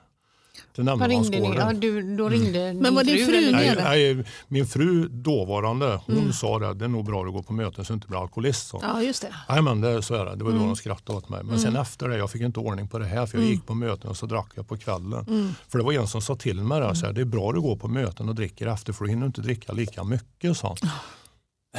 till Vad ringde ni? Nämndemansgården. Ja, du, då ringde Men var din fru med? Nej, nej, min fru dåvarande hon Mm. sa det, det är nog bra att gå på möten så du inte blir alkoholist. Så. Ja, just det. Nej, men det, så är det. det var då Mm. de skrattade åt mig. Men sen efter det, jag fick inte ordning på det här för jag gick på möten och så drack jag på kvällen. Mm. För det var en som sa till mig det, så här, det är bra att gå på möten och dricker efter för då hinner du inte dricka lika mycket. Så.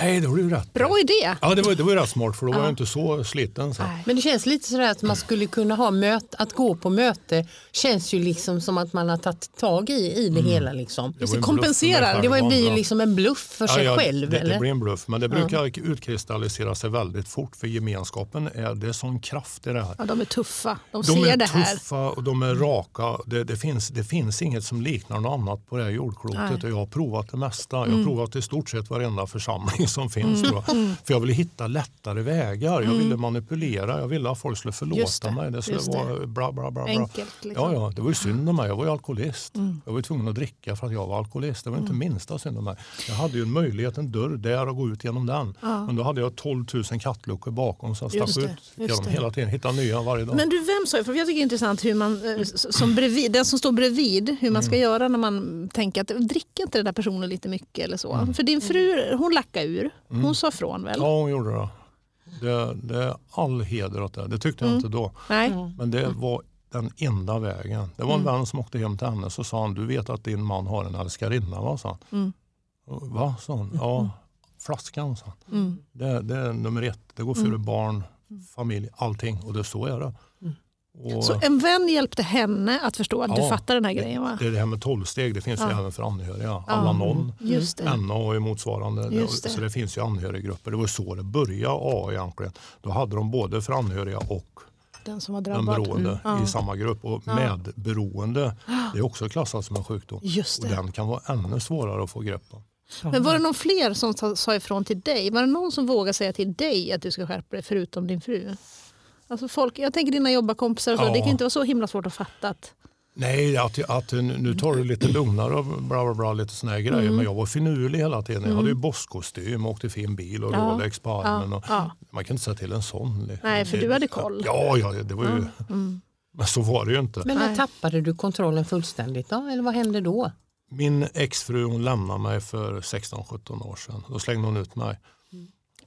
Nej, det var ju rätt. Bra idé. Ja, det var, det var ju rätt smart för då var jag inte så sliten. Så. Men det känns lite sådär att man skulle kunna ha möte, att gå på möte känns ju liksom som att man har tagit tag i, i det hela. Liksom. Mm. Det det, ju en kompensera. bluff för mig Det var, blir Ja. liksom en bluff för sig Ja, ja, själv. det, eller? det blir en bluff, men det brukar utkristallisera sig väldigt fort för gemenskapen är det är sån kraft i det här. Ja, de är tuffa. De, De ser är det här. tuffa och de är raka. Det, det, finns, det finns inget som liknar något annat på det här jordklotet. Nej. Och jag har provat det mesta. Jag Mm. har provat i stort sett varenda församling som finns. Tror jag. För jag ville hitta lättare vägar. Jag ville manipulera. Jag ville att folk skulle Mm. Just förlåta det, mig. Det skulle vara bra, bra, bra. Enkelt. Liksom. Ja, ja, det var ju synd om mig. Jag var ju alkoholist. Mm. Jag var tvungen att dricka för att jag var alkoholist. Det var inte minsta synd om mig. Jag hade ju en möjlighet, en dörr där och gå ut genom den. Ja. Men då hade jag 12 000 kattluckor bakom så jag stack det, ut genom det. hela tiden. Hittade nya varje dag. Men du, vem sa För jag tycker det är intressant hur man, eh, som bredvid, den som står bredvid, hur man ska Mm. göra när man tänker att dricker inte den där personen lite mycket eller så. Mm. För din fru, hon lackade ur. Hon sa från väl? Ja, hon gjorde det. Det, det är all heder åt det. Det tyckte jag Mm. inte då. Nej? Men det var den enda vägen. Det var en vän som åkte hem till henne så sa han, du vet att din man har en älskarinna va? Sa han. Mm. Och, Va? sa hon. Ja, flaskan sa han. Mm. Det, det är nummer ett. Det går före barn, familj, allting. Och det så är det. Och Så en vän hjälpte henne att förstå att du Ja, fattar den här grejen va? det, det här med tolvsteg, det finns ju Ja. även för anhöriga. Alla någon. Just det. NA och motsvarande. Just det. Så det finns ju anhöriggrupper. Det var så det började A egentligen. Då hade de både för anhöriga och Den som var den beroende Mm. Ja. i samma grupp. Och medberoende det är också klassat som en sjukdom. Och den kan vara ännu svårare att få grepp om. Men var det någon fler som sa- sa ifrån till dig? Var det någon som vågade säga till dig att du ska skärpa dig förutom din fru? Alltså folk, jag tänker dina jobbarkompisar, Ja. det kan inte vara så himla svårt att fatta att Nej, att, att nu tar du lite lugnare och bla bla bla, lite såna här grejer. Mm. Men jag var finurlig hela tiden. Jag hade ju bosskostym och åkte fin bil och Ja. Rolex på armen. Och, ja. Man kan inte säga till en sån. Nej, för du hade koll. Ja, ja det var ju, Mm. men så var det ju inte. Men när tappade du kontrollen fullständigt då? Eller vad hände då? Min exfru hon lämnade mig för 16-17 år sedan. Då slängde hon ut mig.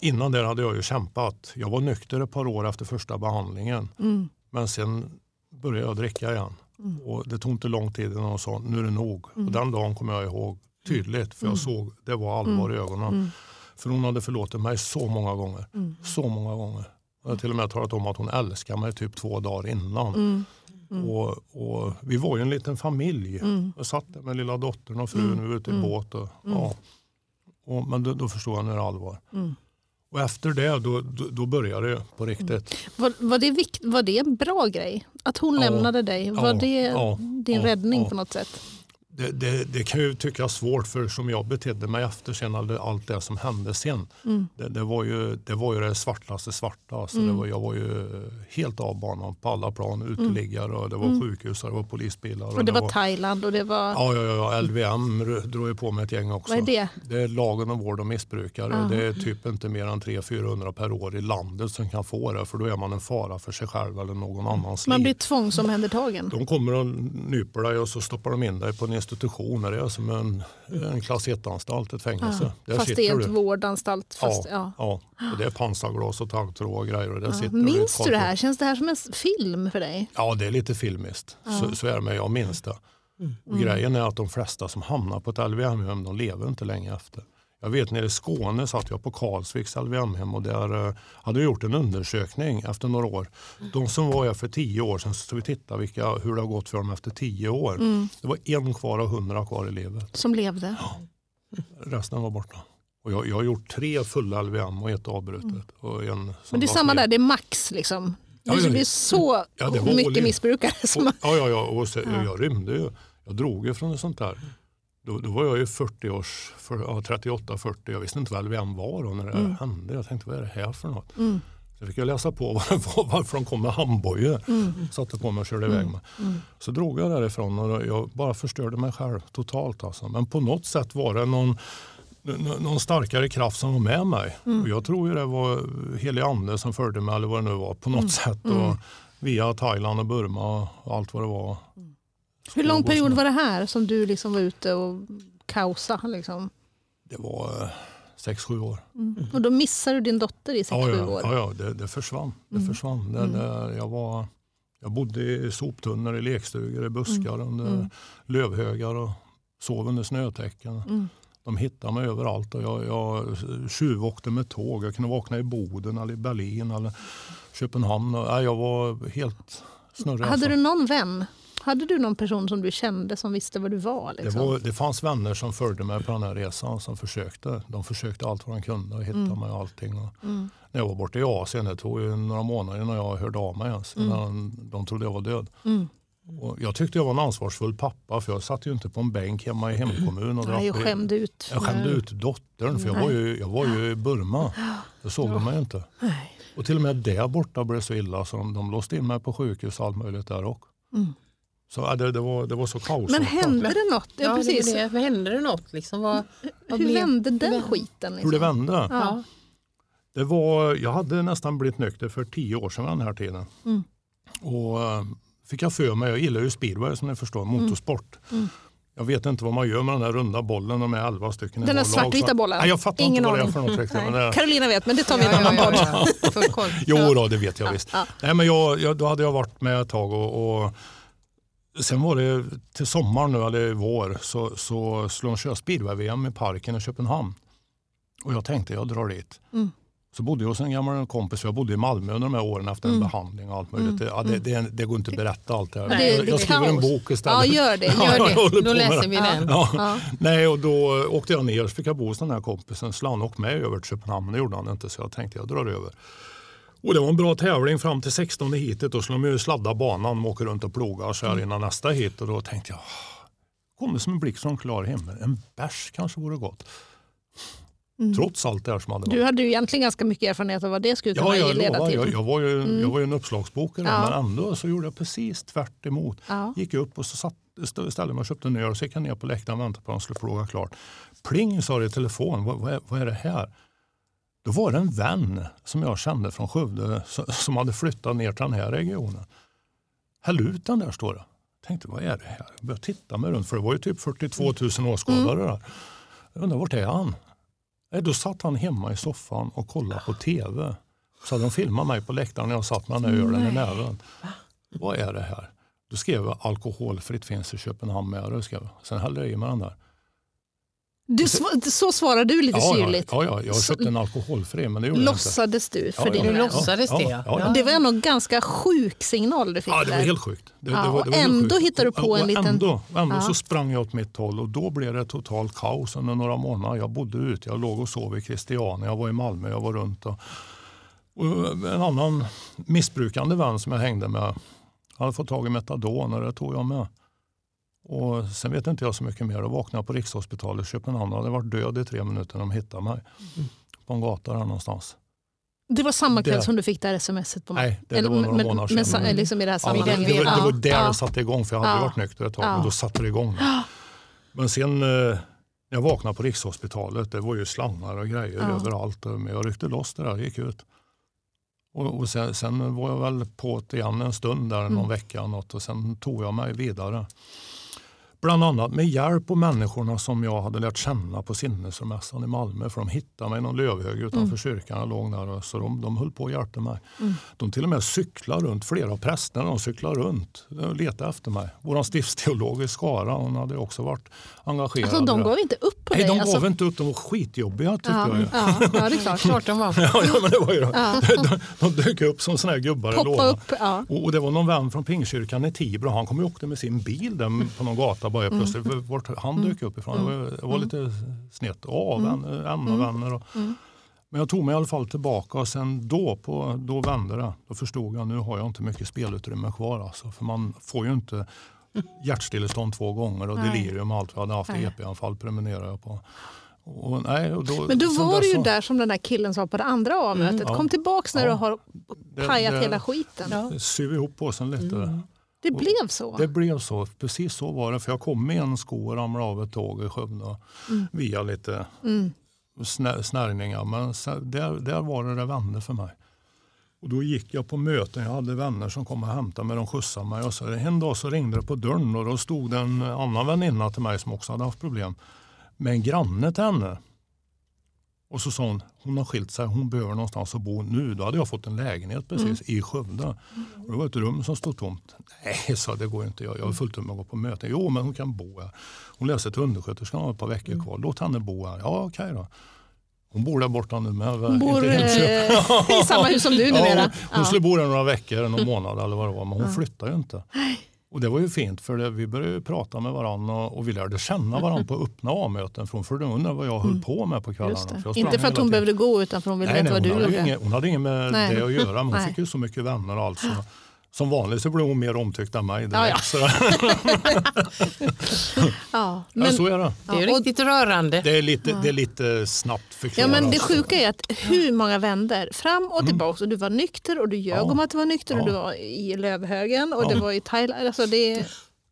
Innan det hade jag ju kämpat. Jag var nykter ett par år efter första behandlingen. Mm. Men sen började jag dricka igen. Och det tog inte lång tid innan hon sa nu är det nog. Mm. Och den dagen kommer jag ihåg tydligt för jag såg det var allvar i ögonen. Mm. För hon hade förlåtit mig så många gånger. Så många gånger. Jag har till och med talat om att hon älskar mig typ två dagar innan. Mm. Och, och vi var ju en liten familj. Jag satt där med lilla dottern och frun och vi var ute i båt. Och, ja. och, men då, då förstod jag när det är allvar. Mm. Och efter det då, då, då började det på riktigt. Var, var, det vikt, var det en bra grej? Att hon Ja. lämnade dig? Var Ja. det Ja. din räddning på något sätt? Det, det, det, kan ju tyckas svårt för som jag betedde mig efter sen allt det som hände sen. Mm. Det, det, var ju, det var ju det svartaste svarta. Alltså mm. det var, jag var ju helt av banan på alla plan. Mm. Uteliggare och det var mm. sjukhus och det var polisbilar. Och, och det, var, var Thailand och det var... Ja, ja, ja LVM drog ju på med ett gäng också. Vad är det? Det är lagen om vård och missbrukare. Ah. Det är typ inte mer än 300-400 per år i landet som kan få det. För då är man en fara för sig själv eller någon annans Man blir tvångsomhändertagen? De kommer och nyper dig och så stoppar de in dig på en institutioner. Det är som en, en klass 1-anstalt, ett fängelse. Ja, fast det är ett vårdanstalt. Fast, ja, ja. ja. Det är pansarglas och taggtråd och grejer. Och där ja. sitter minns du det här? Känns det här som en film för dig? Ja, det är lite filmiskt. Så, så är det, men jag minns det. Mm. Och grejen är att de flesta som hamnar på ett LVM-hem de lever inte länge efter. Jag vet nere i Skåne satt jag på Karlsviks LVM-hem och där uh, hade vi gjort en undersökning efter några år. De som var här för tio år sedan så vi titta vilka, hur det har gått för dem efter tio år. Mm. Det var en kvar av hundra kvar i livet. Som levde? Ja. Resten var borta. Och jag, jag har gjort tre fulla LVM och ett avbrutet. Mm. Och en Men det är samma där, det är max liksom? Ja, det är så ja, det mycket missbrukare. Som... Ja, ja, ja. Och så, ja. jag rymde ju. Jag drog ju från sånt där. Då, då var jag ju 40 års, för, ja, 38-40. Jag visste inte väl vem var då när det mm. hände. Jag tänkte vad är det här för något? Mm. Så fick jag läsa på vad det var, varför de kom med handbojor. Mm. Satte på mig och körde iväg mig. Mm. Så drog jag därifrån och jag bara förstörde mig själv totalt. Alltså. Men på något sätt var det någon, någon starkare kraft som var med mig. Mm. Och jag tror ju det var helig ande som följde mig eller vad det nu var på något mm. sätt. Och mm. via Thailand och Burma och allt vad det var. Hur lång period var det här som du liksom var ute och kaosade? Liksom? Det var eh, sex, sju år. Mm. Och då missade du din dotter i sex, ja, sju ja, år? Ja, ja det, det försvann. Det mm. försvann. Det, mm. det, jag, var, jag bodde i soptunnor, i lekstugor, i buskar, mm. under mm. lövhögar och sov under snötäcken. Mm. De hittade mig överallt och jag, jag tjuvåkte med tåg. Jag kunde vakna i Boden eller i Berlin eller Köpenhamn. Och, jag var helt snurrig. Hade alltså. du någon vän hade du någon person som du kände som visste vad du var? Liksom? Det, var det fanns vänner som följde mig på den här resan som försökte. De försökte allt vad de kunde och hittade mm. mig och allting. Och mm. När jag var borta i Asien, det tog ju några månader innan jag hörde av mig ens. Mm. Innan de trodde jag var död. Mm. Och jag tyckte jag var en ansvarsfull pappa för jag satt ju inte på en bänk hemma i hemkommunen. Och Nej, jag skämde ut. Jag skämde ut dottern för jag var, ju, jag var ju i Burma. Det såg ja. de mig inte. Nej. Och till och med där borta blev det så illa så de, de låste in mig på sjukhus och allt möjligt där också. Mm. Så det, det, var, det var så kaos. Men hände det något? Ja, ja precis. Det, det. Hände det något? Liksom? Vad, vad hur vände den skiten? Liksom? Hur det vände? Ja. Det var, jag hade nästan blivit nykter för tio år sedan den här tiden. Mm. Och äh, fick jag för mig, jag gillar ju speedway som ni förstår, mm. motorsport. Mm. Jag vet inte vad man gör med den där runda bollen, de är elva stycken Den där svartvita bollen? Nej, jag fattar Ingen inte vad det är för något riktigt. Men Carolina vet, men det tar vi i en annan podd. jo, då, det vet jag visst. Nej, men jag, jag, då hade jag varit med ett tag och, och Sen var det till sommaren nu, eller vår, så, så skulle de köra speedway-VM i parken i Köpenhamn. Och jag tänkte jag drar dit. Mm. Så bodde jag hos en gammal kompis, för jag bodde i Malmö under de här åren efter en mm. behandling och allt möjligt. Mm. Ja, det, det, det, går inte att berätta allt det här. Nej, jag, jag skriver en bok istället. Ja, gör det. Gör det. då läser vi den. Ja. Ja. Nej, och då åkte jag ner och fick jag bo hos den här kompisen. Så han åkte med över till Köpenhamn, det gjorde han inte. Så jag tänkte jag drar över. Och det var en bra tävling fram till 16 hitet. Då skulle de ju sladda banan och åka runt och ploga så här mm. innan nästa hit. Och då tänkte jag, kommer som en blixt från klar himmel. En bärs kanske vore gott. Mm. Trots allt det här som hade varit. Du hade ju egentligen ganska mycket erfarenhet av vad det skulle kunna ja, jag leda till. Jag, jag, var ju, mm. jag var ju en uppslagsbokare ja. men ändå så gjorde jag precis tvärt emot. Ja. Gick upp och så satt, ställde mig och köpte en öl och så gick jag ner på läktaren och väntade på att de skulle fråga klart. Pling sa det i telefon, vad, vad, är, vad är det här? Då var det en vän som jag kände från Skövde som hade flyttat ner till den här regionen. Häll ut den där står det. Jag tänkte vad är det här? Jag började titta mig runt för det var ju typ 42 000 åskådare mm. där. Jag undrar vart är han? Då satt han hemma i soffan och kollade på tv. Så hade de filmat mig på läktaren när jag satt med den här ölen i näven. Vad är det här? Då skrev jag alkoholfritt finns i Köpenhamn med. Sen hällde jag i mig den där. Du, så svarar du lite ja, syrligt? Ja, ja, jag har köpt en alkoholfri men det gjorde Låtsades du för ja, din ja, låtsades det ja. ja. Det var en ganska sjuk signal du fick Ja, det var helt sjukt. Det, ja, det var, det var ändå hittade du på en liten... Ändå, ändå så sprang jag åt mitt håll och då blev det totalt kaos under några månader. Jag bodde ute, jag låg och sov i Christiania, jag var i Malmö, jag var runt. Och, och en annan missbrukande vän som jag hängde med hade fått tag i metadon och det tog jag med. Och sen vet inte jag så mycket mer. Då vaknade jag på Rikshospitalet i Köpenhamn. Jag hade varit död i tre minuter när de hittade mig. Mm. På en gata där någonstans. Det var samma kväll Det- som du fick det här smset på Nej, det, det var några men- månader men, sedan. sa- liksom i det här Ja, men det, det, var, det var Ja, där ja. det satte igång för jag hade Ja. varit nykter ett tag. Ja. Men då satte det igång. Men sen eh, när jag vaknade på Rikshospitalet, det var ju slangar och grejer Ja. överallt. Men jag ryckte loss det där och gick ut. Och, och sen, sen var jag väl på det igen en stund där någon Mm. vecka något, och sen tog jag mig vidare. Bland annat med hjälp av människorna som jag hade lärt känna på sinnesmässan i Malmö. För de hittade mig i någon lövhög utanför Mm. kyrkan. Jag låg där så de, de höll på och hjälpte mig. Mm. De till och med cyklade runt, flera av prästerna de cyklade runt och letade efter mig. Vår stiftsteolog i Skara hon hade också varit engagerad. Alltså, de gav inte upp på Nej, dig? de alltså, gav inte upp. De var skitjobbiga tyckte ja, jag. Ju. ja, ja, det är klart. Klart de var. Ja, ja, men det var ju, Ja. de, de dök upp som såna här gubbar i Poppa lådan. upp. Ja. Och, och det var någon vän från Pingstkyrkan i Tibro. Han kom och åkte med sin bil där på någon gata bara Mm. plötsligt. Vart han dök upp ifrån. Det var, det var lite snett. Ja, Mm. vänner, en och vänner. Och, Men jag tog mig i alla fall tillbaka och sen då, på, då vände det. Då förstod jag nu har jag inte mycket spelutrymme kvar. Alltså, för man får ju inte hjärtstillestånd två gånger och Nej. delirium och allt. Jag hade haft. EP-anfall prenumererar jag på. Och, nej, och då, Men då var det dess ju så- där som den där killen sa på det andra A-mötet. Mm, ja. Kom tillbaks när Ja. du har det- pajat det- hela skiten. Ja. syr ihop påsen lite. Det Och- blev så. Det blev så. Precis så var det. För jag kom med en sko och ramlade av ett tåg i Skövde via lite Mm. snä, snärjningar. Men där, där var det det vände för mig. Och då gick jag på möten. Jag hade vänner som kom och hämtade mig. De skjutsade mig. Och så, en dag så ringde det på dörren och då stod det en annan väninna till mig som också hade haft problem med en granne till henne. Och så sa hon, hon har skilt sig, hon behöver någonstans att bo nu. Då hade jag fått en lägenhet precis i Skövde. Och det var ett rum som stod tomt. Nej, sa det går inte. Jag, jag har fullt upp med att gå på möten. Jo, men hon kan bo här. Hon läser till undersköterska och har ett par veckor kvar. Låt henne bo här. Ja, okej då. Hon bor där borta nu med. Hon bor Inte eh, i samma hus som du Ja, numera. hon, hon Ja. skulle bo där några veckor, någon månad eller vad det var. Men hon flyttar ju inte. Och det var ju fint för det, vi började prata med varandra och, och vi lärde känna varandra på öppna A-möten. För hon följde under vad jag höll på med på kvällarna. För Inte för att hon behövde gå utan för hon ville Nej, veta nej, vad du gjorde. inget, hon hade inget med Nej. det att göra. Men hon fick ju så mycket vänner och allt. Så, som vanligt så blev hon mer omtyckt än mig. Ja, ja. Ja, men, men, så är det. Det är Ja, riktigt rörande. Det är lite, det är lite snabbt ja, förklarat. men det sjuka är att hur många vänder fram och tillbaka och du var nykter och du ljög Mm. Ja. om att du var nykter och Ja. du var i Lövhögen och Ja. det var i Thailand. Alltså det är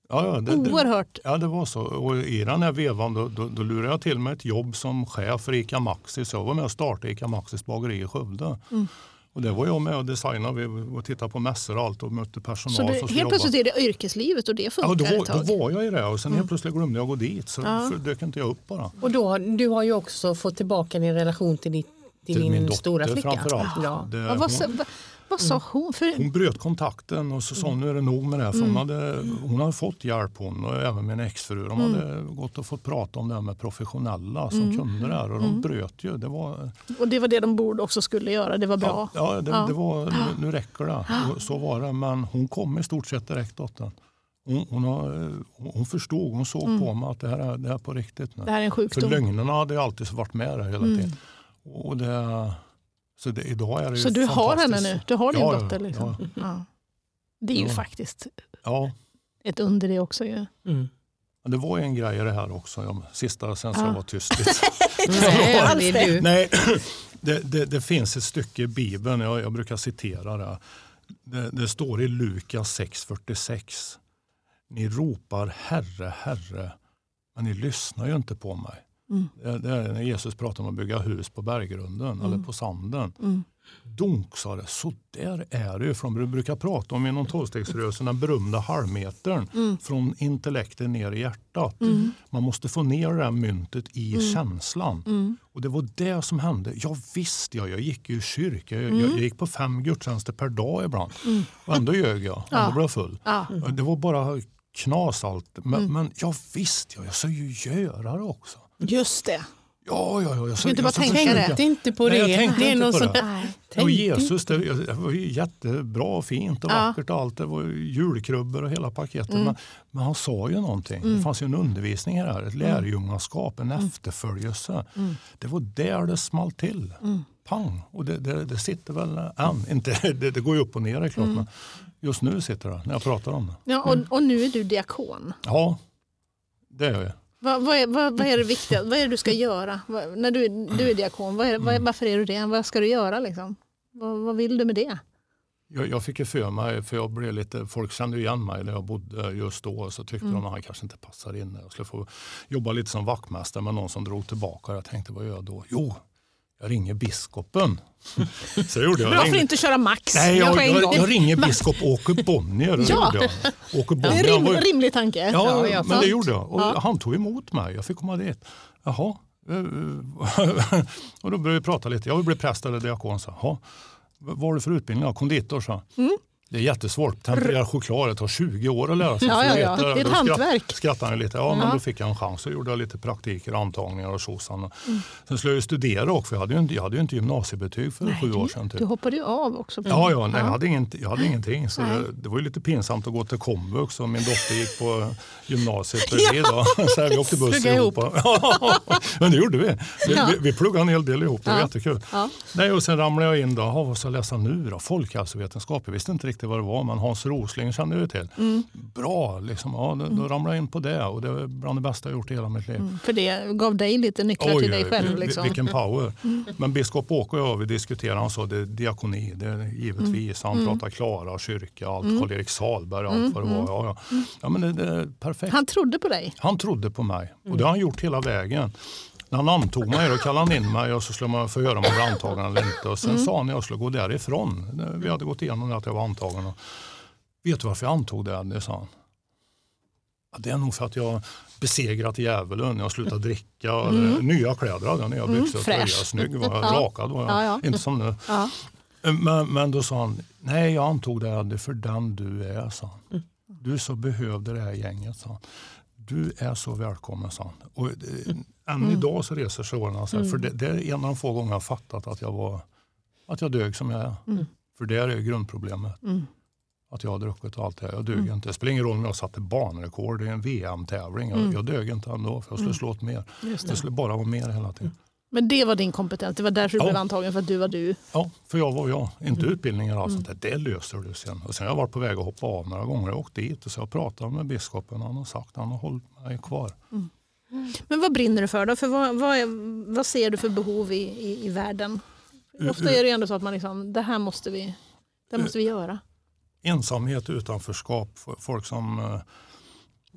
ja, ja, det, det, oerhört. Ja, det var så. Och I den här vevan då, då, då lurade jag till mig ett jobb som chef för ICA Maxi. Så jag var med och startade ICA Maxis bageri i Skövde. Mm. Och det var jag med och designade vi- och tittade på mässor och allt och mötte personal. Så skulle helt plötsligt är det yrkeslivet och det Ja, funkar då, ett var- tag. då var jag i det och sen helt plötsligt glömde jag gå dit. Så Ja. dök inte jag upp bara. Och då, du har ju också fått tillbaka din relation till, ditt, till, Till din min dotter stora flicka. framförallt. Ja. Det, Ja, vad, hon, vad, sa hon? För, hon bröt kontakten och så sa hon nu är det nog med det. här. För hon, hade, hon hade fått hjälp hon och även min exfru. De hade gått och fått prata om det här med professionella som kunde det här och de bröt ju. Det var, och det var det de borde också skulle göra. Det var bra. Ja, ja, det, Ja. det var, nu, nu räcker det. Och Så var det. Men hon kom i stort sett direkt dottern. Hon, hon, har, hon förstod, hon såg på mig att det här är, det här är på riktigt nu. Det här är en För sjukdom. lögnerna hade alltid varit med där hela tiden. Och det, så det, idag är det ju Så du har henne nu? Du har din Ja, dotter? Liksom. ja. Ja. Det är ju Ja. faktiskt Ja, ett under det också. Ju. Mm. det var ju en grej i det här också. Ja, Sista sen ska Ja. jag vara tyst lite. Nej, det. Nej, det, det, det finns ett stycke i Bibeln, jag, jag brukar citera det. Det, det står i Lukas 6.46. Ni ropar Herre, Herre, men ni lyssnar ju inte på mig. Mm. Det, det är när Jesus pratar om att bygga hus på berggrunden eller på sanden. Mm. Dunk sa det, så där är det ju. För de brukar prata om inom tolvstegsrörelsen den berömda halvmetern Mm. från intellekten ner i hjärtat. Man måste få ner det här myntet i Mm. känslan. Och det var det som hände. Ja visst, ja, jag gick ju i kyrka. Jag, Mm. jag, jag gick på fem gudstjänster per dag ibland. Och ändå ljög jag. Ändå Ja. blev jag full. Ja. Det var bara knas allt. Men, Mm. men ja visst, ja, jag ska ju göra det också. Just det. Ja, ja, ja. Jag ska, inte jag bara tänka det. Tänkte inte på Nej, det. jag tänkte det är inte någon på sån det. Nej. Och Jesus, det, det var ju jättebra och fint och Ja. vackert och allt. Det var ju julkrubbor och hela paketet. Men, men han sa ju någonting. Mm. Det fanns ju en undervisning i det här. Ett lärjungaskap, en efterföljelse. Mm. Det var där det small till. Pang! Och det, det, det sitter väl än. Inte, det, det går ju upp och ner är Mm. klart. Men just nu sitter det när jag pratar om det. Ja, och, och nu är du diakon. Ja, Det är jag. Vad, vad, är, vad, vad är det viktiga? Vad är det du ska göra? Vad, när du, du är diakon, vad är, vad, är- varför är du det? Vad ska du göra? Liksom? Vad, vill du med det? Jag, jag fick ju för mig, för jag blev lite, folk kände ju igen mig där jag bodde just då. Så tyckte de att han kanske inte passar in. Jag skulle få jobba lite som vaktmästare med någon som drog tillbaka. Jag tänkte, vad gör jag då? Jo, jag ringer biskopen. Så jag gjorde jag. Bra för inte köra max. Nej, Jag jag, jag, jag ringer biskop Åke Bonnier. Ja. Det är en rim, rimlig tanke. Ja, Ja, men det gjorde jag. Och Ja. Han tog emot mig. Jag fick komma dit. Jaha. och då började vi prata lite. Jag vill bli präst eller diakon. Så. Jaha. Vad har du för utbildning? Ja, konditor. Så. Mm. Det är jättesvårt. Temperera choklad. Det tar 20 år att lära sig. Ja, ja, ja. Det är ett Då hantverk. Skrattade han lite. Ja, men Ja. då fick jag en chans. Så gjorde lite praktiker, antagningar och tjosan. Mm. Sen skulle jag ju studera också. Jag hade ju inte, jag hade ju inte gymnasiebetyg för sju år sedan. Typ. Du hoppade ju av också. Ja, ja, nej, jag, hade inget, jag hade ingenting. Så Nej. det, det var ju lite pinsamt att gå till komvux och min dotter gick på gymnasiet bredvid. då. Så här, vi åkte buss ihop. Men det gjorde vi. Vi, Ja. vi, vi pluggade en hel del ihop, det var Ja. jättekul. Ja. Nej, och sen ramlade jag in då, "Jaha, vad ska jag läsa nu då? Folkhälsovetenskap, jag visste inte riktigt vad det var men Hans Rosling kände jag till. Mm. Bra, liksom. ja, då, då ramlade jag in på det och det är bland det bästa jag gjort i hela mitt liv. Mm, För det gav dig lite nycklar till dig själv. Liksom. Vilken power. Men biskop Åke och jag vi diskuterade, han sa det är diakoni, det är givetvis. Han pratar Klara, kyrka, allt, Karl-Erik Salberg, allt vad det var. Ja, ja. ja, men det, det perfekt. Han trodde på dig. Han trodde på mig och det har han gjort hela vägen. När han antog mig då kallade han in mig och så skulle man få höra om jag var antagen eller inte. Och sen sa han när jag skulle gå därifrån, vi hade gått igenom att jag var antagen. Och, Vet du varför jag antog det? Det sa han. Ja, det är nog för att jag besegrat djävulen, jag har slutat dricka. Eller, nya kläder hade jag, nya byxor, fräsch. tröja, snygg var jag, Ja. rakad var jag. Ja, ja. Inte som nu. Ja. Men, men då sa han, nej jag antog det Adde, för den du är. Sa han. Du så behövde det här gänget. Sa han. Du är så välkommen. Sa han. Och, eh, än idag så reser sig åren. Alltså, För det, det är en av de få gånger jag fattat att jag, var, att jag dög som jag är. För det är grundproblemet. Mm. Att jag har druckit och allt det här. Jag dög inte. Det spelar ingen roll om jag satte banrekord i en VM-tävling. Jag, jag dög inte ändå för jag skulle slå åt mer. Just Det det. skulle bara vara mer hela tiden. Men det var din kompetens. Det var därför du Ja. blev antagen, för att du var du. Ja, för jag var jag. Inte Mm. utbildningar och allt sånt där. Det löser du sen. Och sen har jag varit på väg att hoppa av några gånger. Jag har åkt dit och så jag pratat med biskopen. Han har sagt han har hållit mig kvar. Men vad brinner du för då? För vad, vad, är, vad ser du för behov i, i, i världen? Ofta är det ändå så att man liksom, det här måste vi, det här måste vi göra. Ensamhet, utanförskap, folk som, eh,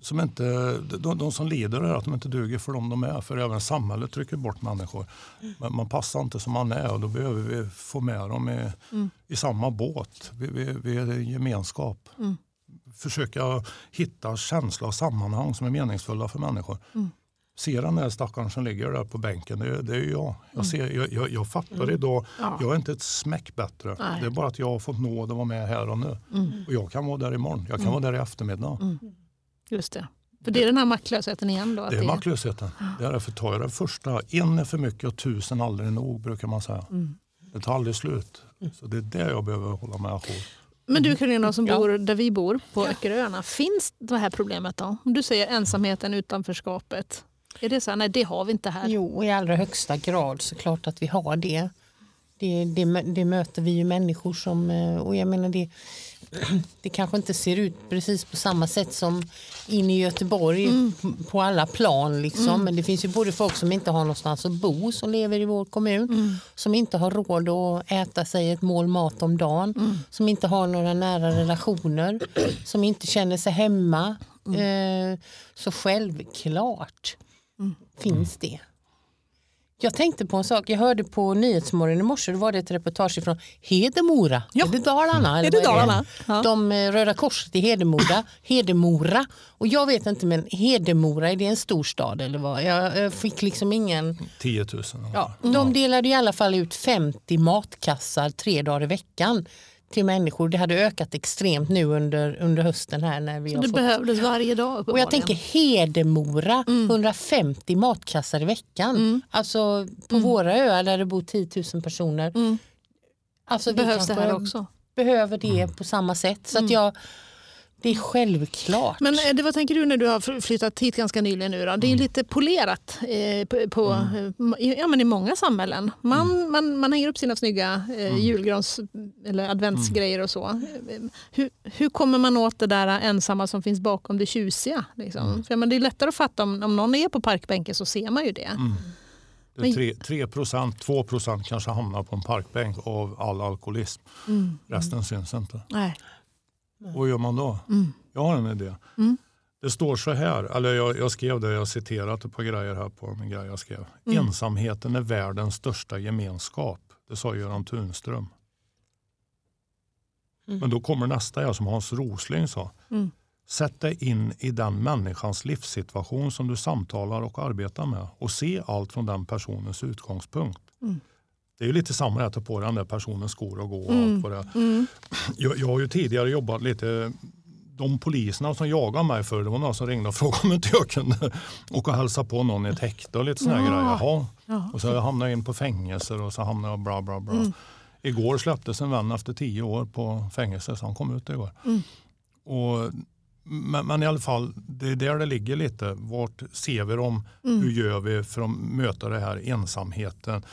som inte, de, de som lider är att de inte duger för dem de är. För även samhället trycker bort människor. Men man passar inte som man är och då behöver vi få med dem i, i samma båt. Vi, vi, vi är en gemenskap. Försöka hitta känsla och sammanhang som är meningsfulla för människor. Se den där stackaren som ligger där på bänken, det, är- det är jag. Jag, ser, jag, jag, jag fattar idag, Ja. jag är inte ett smäck bättre. Nej. Det är bara att jag har fått nåd att vara med här och nu. Och jag kan vara där imorgon, jag kan vara där i eftermiddag. Just det. För det är den här maktlösheten igen då. Att Det är maktlösheten. Det är därför tar jag den första. En är för mycket och tusen aldrig nog brukar man säga. Det tar aldrig slut. Så det är det jag behöver hålla med ajour. Men du Carolina som Ja. bor där vi bor på Öckeröarna, finns det här problemet då? Om du säger ensamheten, utanförskapet. Är det så här, nej det har vi inte här. Jo, i allra högsta grad så klart att vi har det. Det, det, det möter vi ju människor som, eh, och jag menar det, det kanske inte ser ut precis på samma sätt som inne i Göteborg p- på alla plan. Liksom. Men det finns ju både folk som inte har någonstans att bo som lever i vår kommun. Som inte har råd att äta sig ett mål mat om dagen. Som inte har några nära relationer. som inte känner sig hemma. Eh, så självklart finns det. Jag tänkte på en sak. Jag hörde på Nyhetsmorgon i morse. Då var det ett reportage från Hedemora. Ja. Är det Dalarna? eller Är det Dalarna? Ja. De eh, Röda Korset i Hedemora. Hedemora. Och jag vet inte, men Hedemora, är det en stor stad eller vad? Jag, jag fick liksom ingen... 10 000. Ja, de delade i alla fall ut 50 matkassar tre dagar i veckan till människor. Det hade ökat extremt nu under, under hösten här när vi Så har det fått behövdes varje dag och jag tänker Hedemora, Mm. 150 matkassar i veckan. Alltså på Mm. våra öar där det bor 10 000 personer. Alltså vi behövs det här också. behöver det på samma sätt. Så att Mm. jag, Det är självklart. Men eh, det, vad tänker du när du har flyttat hit ganska nyligen nu då? Det är ju lite polerat eh, på, på, eh, i- ja, men i många samhällen. Man, man, man hänger upp sina snygga eh, julgrans eller adventsgrejer och så. Eh, Hur, hur kommer man åt det där ensamma som finns bakom det tjusiga? Liksom? För, men det är lättare att fatta om, om någon är på parkbänken så ser man ju det. Det Men- är 3, 3 procent, 2 procent kanske hamnar på en parkbänk av all alkoholism. Resten syns inte. Nej. Och vad gör man då? Jag har en idé. Det står så här, eller jag, jag skrev det, jag har citerat ett par grejer här på en grej jag skrev. Ensamheten är världens största gemenskap. Det sa Göran Tunström. Men då kommer nästa här som Hans Rosling sa. Sätt dig in i den människans livssituation som du samtalar och arbetar med och se allt från den personens utgångspunkt. Det är ju lite samma att ta på den där personens skor och gå och allt vad det är. Jag, jag har ju tidigare jobbat lite de poliserna som jagade mig för det var några som ringde och frågade om inte jag kunde åka och hälsa på någon i ett häkte och lite såna här grejer. Jaha. Och så hamnade jag in på fängelser och så hamnade jag bla bla bla. Igår släpptes en vän efter tio år på fängelse så han kom ut igår. Och, men, men i alla fall, det är där det ligger lite. Vart ser vi dem? Hur gör vi för att möta det här ensamheten?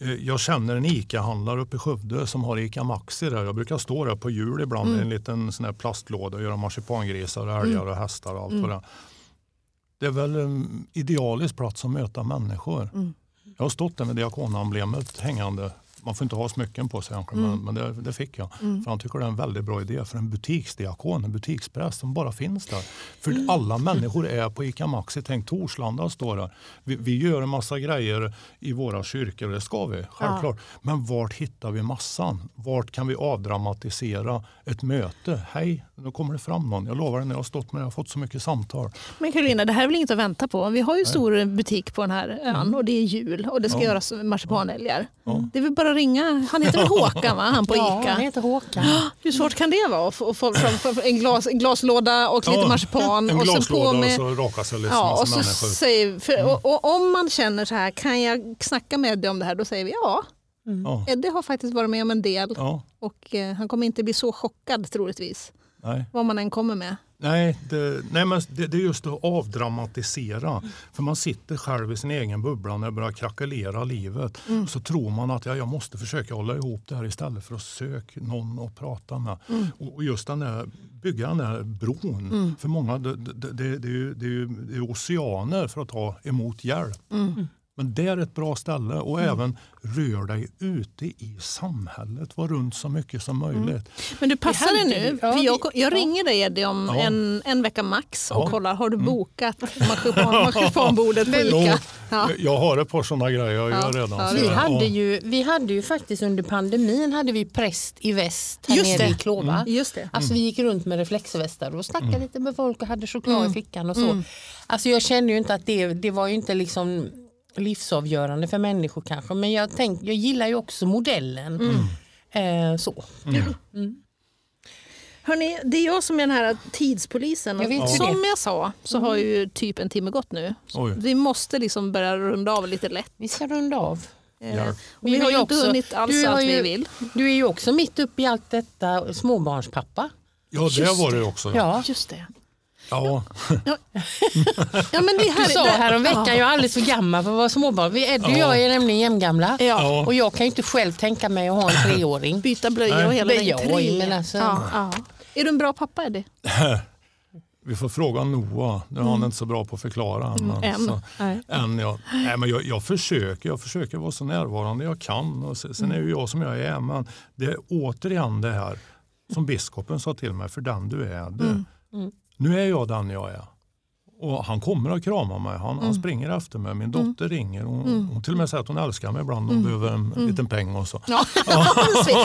Eh, Jag känner en ICA-handlare uppe i Skövde som har ICA Maxi där. Jag brukar stå där på jul ibland i en liten sån här plastlåda och göra marsipangrisar, och älgar och hästar och allt vad det. Det är väl en idealisk plats att möta människor. Jag har stått där med diakonemblemet hängande. Man får inte ha smycken på sig egentligen, men, men det, det fick jag. För han tycker det är en väldigt bra idé för en butiksdiakon, en butikspräst som bara finns där. För alla människor är på ICA Maxi. Tänk Torslanda står där. Vi, vi gör en massa grejer i våra kyrkor, det ska vi självklart. Men vart hittar vi massan? Vart kan vi avdramatisera ett möte? Hej, nu kommer det fram någon. Jag lovar när jag har stått med det, jag har fått så mycket samtal. Men Karolina, det här är väl inget att vänta på? Vi har ju stor butik på den här ön och det är jul och det ska Ja. göras marsipanälgar. Det är väl bara att ringa. Han heter väl Håkan, va? han på ja, ICA? han heter Håkan. Hur svårt kan det vara att få, fram en, glas, en glaslåda och lite Ja, marsipan? En och glaslåda på med, och så raka sig liksom ja, och så säger, för, och, och om man känner så här, kan jag snacka med dig om det här? Då säger vi ja. Ja, Eddie har faktiskt varit med om en del ja, och eh, han kommer inte bli så chockad troligtvis. nej. Vad man än kommer med. Nej, det, nej men det, det är just att avdramatisera. För man sitter själv i sin egen bubbla när det börjar krackelera livet. Så tror man att ja, jag måste försöka hålla ihop det här istället för att söka någon att prata med. Och, och just den där, bygga den där bron. För många det, det, det, det, är ju, det, är ju, det är oceaner för att ta emot hjälp. Men det är ett bra ställe och även rör dig ute i samhället. Var runt så mycket som möjligt. Men du passar det nu. ja, för jag, jag ringer dig Eddie om Ja. en, en vecka max och Ja. kollar, har du bokat marsipan, marsipanbordet på ICA? Ja. Jag har ett par sådana grejer jag Ja. gör redan. Vi hade, ju, vi hade ju faktiskt under pandemin hade vi präst i väst här Just nere det. Mm. i Klåva. Just det. Alltså vi gick runt med reflexvästar och snackade lite med folk och hade choklad i fickan och så. Alltså jag kände ju inte att det, det var ju inte liksom livsavgörande för människor kanske men jag, tänk, jag gillar ju också modellen. Eh, så. Hörrni, det är jag som är den här tidspolisen. Jag som det. jag sa så har ju typ en timme gått nu. Vi måste liksom börja runda av lite lätt. Vi ska runda av. Eh, och vi har ju inte också- hunnit alls du har allt vi ju- vill. Du är ju också mitt uppe i allt detta småbarnspappa. Ja, det Just var det också. Ja. Just det. Ja. Ja, men det här, Du sa häromveckan, Ja. jag är alldeles för gammal för att vara småbarn. Vi, Eddie och jag är nämligen jämngamla. Ja. Och jag kan ju inte själv tänka mig att ha en treåring. Byta blöjor hela Men den jag, tre. men alltså- ja, ja. Är du en bra pappa Eddie? Vi får fråga Noah. Nu är han inte så bra på att förklara. än, men än. så- Nej. än ja. Nej, men jag, jag, försöker, jag försöker vara så närvarande jag kan. Och sen, sen är ju jag som jag är. Men det är återigen det här som biskopen sa till mig. För den du är. Det. Nu är jag den jag är. Och han kommer att krama mig. Han, han springer efter mig. Min dotter ringer. Hon, hon till och med säger att hon älskar mig ibland. Hon behöver en liten peng och så. Ja.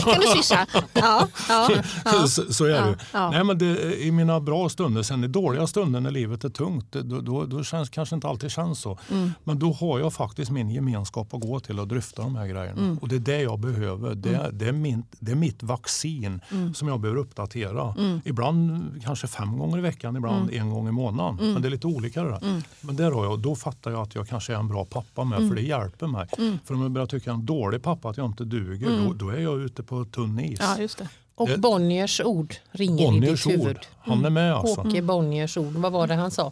kan du swisha? Ja, ja, ja. så, så är det. Nej, men det, I mina bra stunder, sen i dåliga stunder när livet är tungt, då, då, då känns kanske inte alltid känns så. Mm. Men då har jag faktiskt min gemenskap att gå till och dryfta de här grejerna. Mm. Och det är det jag behöver. Det, det, är, min, det är mitt vaccin Mm. som jag behöver uppdatera. Ibland kanske fem gånger i veckan, ibland Mm. en gång i månaden. Men det är lite olika det där. Men där har jag, då fattar jag att jag kanske är en bra pappa med, Mm. för det hjälper mig. För om jag börjar tycka en dålig pappa, att jag inte duger, då, då är jag ute på tunn is. ja, just det. Och Det- Bonniers ord ringer Bonniers i ditt ord. huvud. Han är med alltså. Åke Bonniers ord. Vad var det han sa?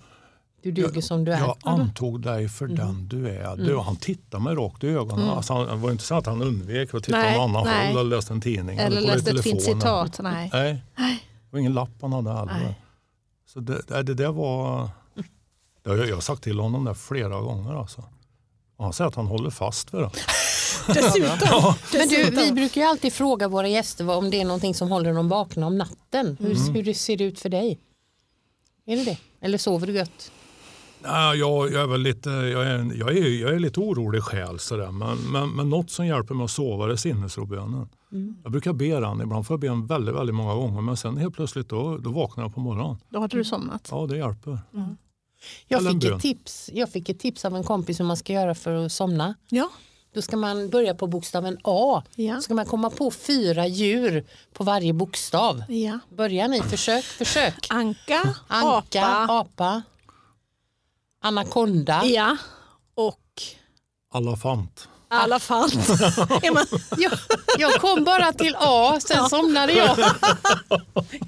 Du duger som du är. Jag antog dig för den du är. Du, han tittade mig rakt i ögonen. Alltså, han, det var inte så att han undvek att titta Nej, åt annan nej. håll eller läste en tidning. Eller i läste ett fint citat. Nej. Nej, det var ingen lapp han hade heller. Så det, det, det där var... Har jag, jag har sagt till honom det flera gånger. Alltså. Och han säger att han håller fast vid det. Dessutom. Men du, vi brukar ju alltid fråga våra gäster om det är någonting som håller dem vakna om natten. Hur, Mm. hur det ser det ut för dig? Är det det? Eller sover du gött? Nej, jag, jag är väl lite, jag är, jag är, jag är lite orolig själ sådär. Men, men, men något som hjälper mig att sova det är sinnesrobönen. Jag brukar be den, ibland får jag be den väldigt, väldigt många gånger. Men sen helt plötsligt då, då vaknar jag på morgonen. Då hade du somnat. Ja, det hjälper. Jag fick, ett tips, jag fick ett tips av en kompis hur man ska göra för att somna. Ja. Då ska man börja på bokstaven A. Ja. Så ska man komma på fyra djur på varje bokstav. ja. Börjar ni? Försök, försök. Anka, Anka, apa. apa. Anakonda. Ja. Och Allafant. Är man- Jag, jag kom bara till A, sen somnade jag.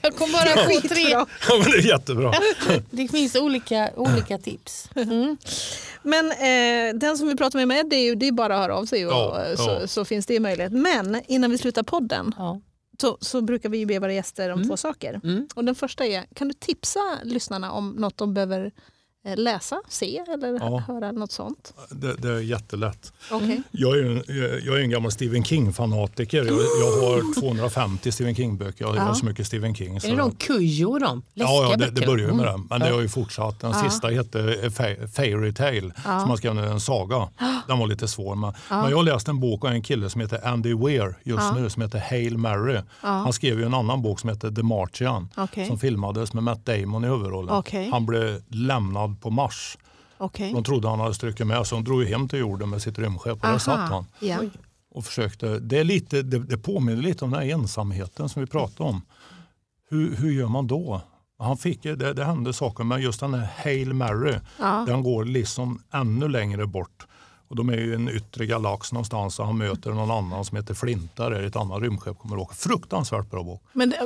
Jag kom bara på tre. Ja, men det är jättebra. Det finns olika, olika tips. Mm. Men eh, den som vi pratar med med det är ju det är bara att höra av sig och, Ja, så, ja. så finns det möjlighet. Men innan vi slutar podden Ja. så, så brukar vi ju be våra gäster om två saker. Mm. Och den första är, kan du tipsa lyssnarna om något de behöver eh, läsa, se eller Ja. höra något sånt? Det, det är jättelätt. Okej. Jag är, ju en, jag är en gammal Stephen King-fanatiker. Jag, jag har 250 Stephen King-böcker. Jag gillar Ja. så mycket Stephen King. Så Är det de Kujo de? Läskiga Ja, ja det, det börjar ju med Mm. det. Men det har ju fortsatt. Den Ja. sista hette eh, Fa- Fairy Tale Ja. som man skrev en saga. Den var lite svår. Men, men jag har läst en bok av en kille som heter Andy Weir just Ja. nu som heter Hail Mary. Han skrev ju en annan bok som heter The Martian Okej. som filmades med Matt Damon i huvudrollen. Okej. Han blev lämnad på Mars. Okej. De trodde han hade strukit med så de drog hem till jorden med sitt rymdskepp och där satt han Ja. och försökte. Det, är lite, det, det påminner lite om den här ensamheten som vi pratade om. Hur, hur gör man då? Han fick, det, det hände saker men just den här Hail Mary Ja. den går liksom ännu längre bort. Och de är ju i en yttre galax någonstans och han möter någon annan som heter Flinta där i ett annat rymdskepp kommer att åka. Fruktansvärt bra bok. Men det,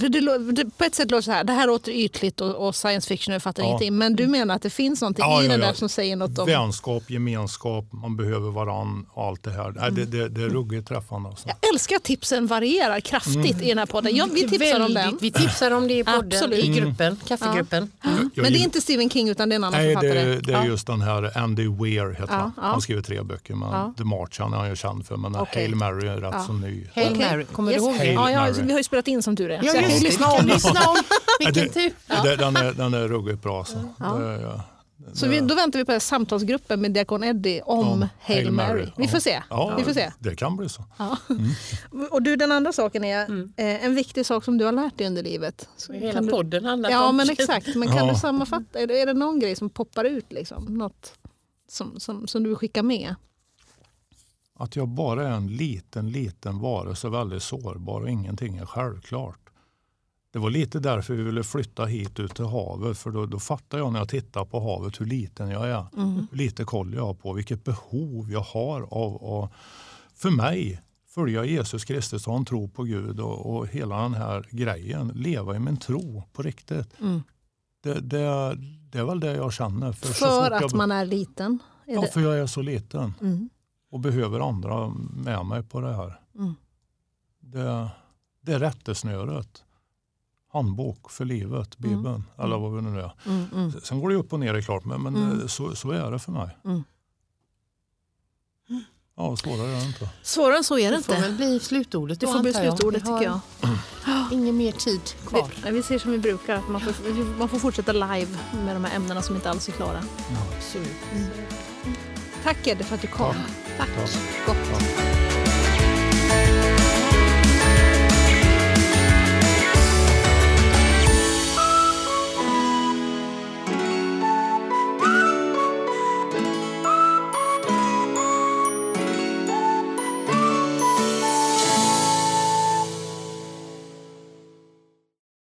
för det, det, på ett sätt låter det så här, det här låter ytligt och, och science fiction, jag fattar Ja. ingenting. Men du menar att det finns någonting Ja, i ja, den ja. där som säger något om... Vänskap, gemenskap, man behöver varann och allt det här. Nej, det, det, det är ruggigt träffande. Alltså. Jag älskar att tipsen varierar kraftigt Mm. i den här podden. Ja, vi tipsar om den. Väldigt- Vi tipsar om det i podden, Absolut. i gruppen, kaffegruppen. Jag Men det är inte Stephen King utan det är en annan Nej, författare. det, det är Ja. just den här Andy Weir heter Ja, han. Ja. Han skriver tre böcker, men Ja. The Martian är han ju känd för. Men Okej. Hail Mary är rätt Ja. så ny. Hail Okej. Mary, kommer Yes. du ihåg det? Hail Ja, ja, Mary. vi har ju spelat in som tur är. Ja, Så jag det. lyssna om. Lyssna om. Vilken tur. det, den, är, den är ruggigt bra. Så. Det, ja. Så vi, då väntar vi på samtalsgruppen med Diakon Eddie om Om Hail Mary. Vi Ja. får se. Ja, Vi får se. Det kan bli så. Och du, den andra saken är Mm. eh, en viktig sak som du har lärt dig under livet. Så Hela du, podden handlar ja, om men exakt. Men kan Ja. du sammanfatta? Är det, är det någon grej som poppar ut? Liksom? Något som, som, som du vill skicka med? Att jag bara är en liten, liten varelse, väldigt sårbar och ingenting är självklart. Det var lite därför vi ville flytta hit ut till havet. För då, då fattar jag när jag tittar på havet hur liten jag är. Mm. Hur lite koll jag har på vilket behov jag har av, av för mig, följa Jesus Kristus och ha en tro på Gud och, och hela den här grejen. Leva i min tro på riktigt. Mm. Det, det, det är väl det jag känner. För, För fort jag, att man är liten? Är Ja, det? för jag är så liten Mm. och behöver andra med mig på det här. Mm. Det, det är rättesnöret. Handbok för livet, Bibeln, eller vad det nu är. Mm, mm. Sen går det upp och ner är klart, men, men Mm. så, så är det för mig. Mm. Ja, svårare är det inte. Svårare än så är det Det får inte. väl bli slutordet Det får bli jag. slutordet har tycker jag. Ingen mer tid kvar. Vi, vi ser som vi brukar, att man får, man får fortsätta live med de här ämnena som inte alls är klara. Absolut. Tack Eddie för att du kom. Tack. Ja. Gott. Ja.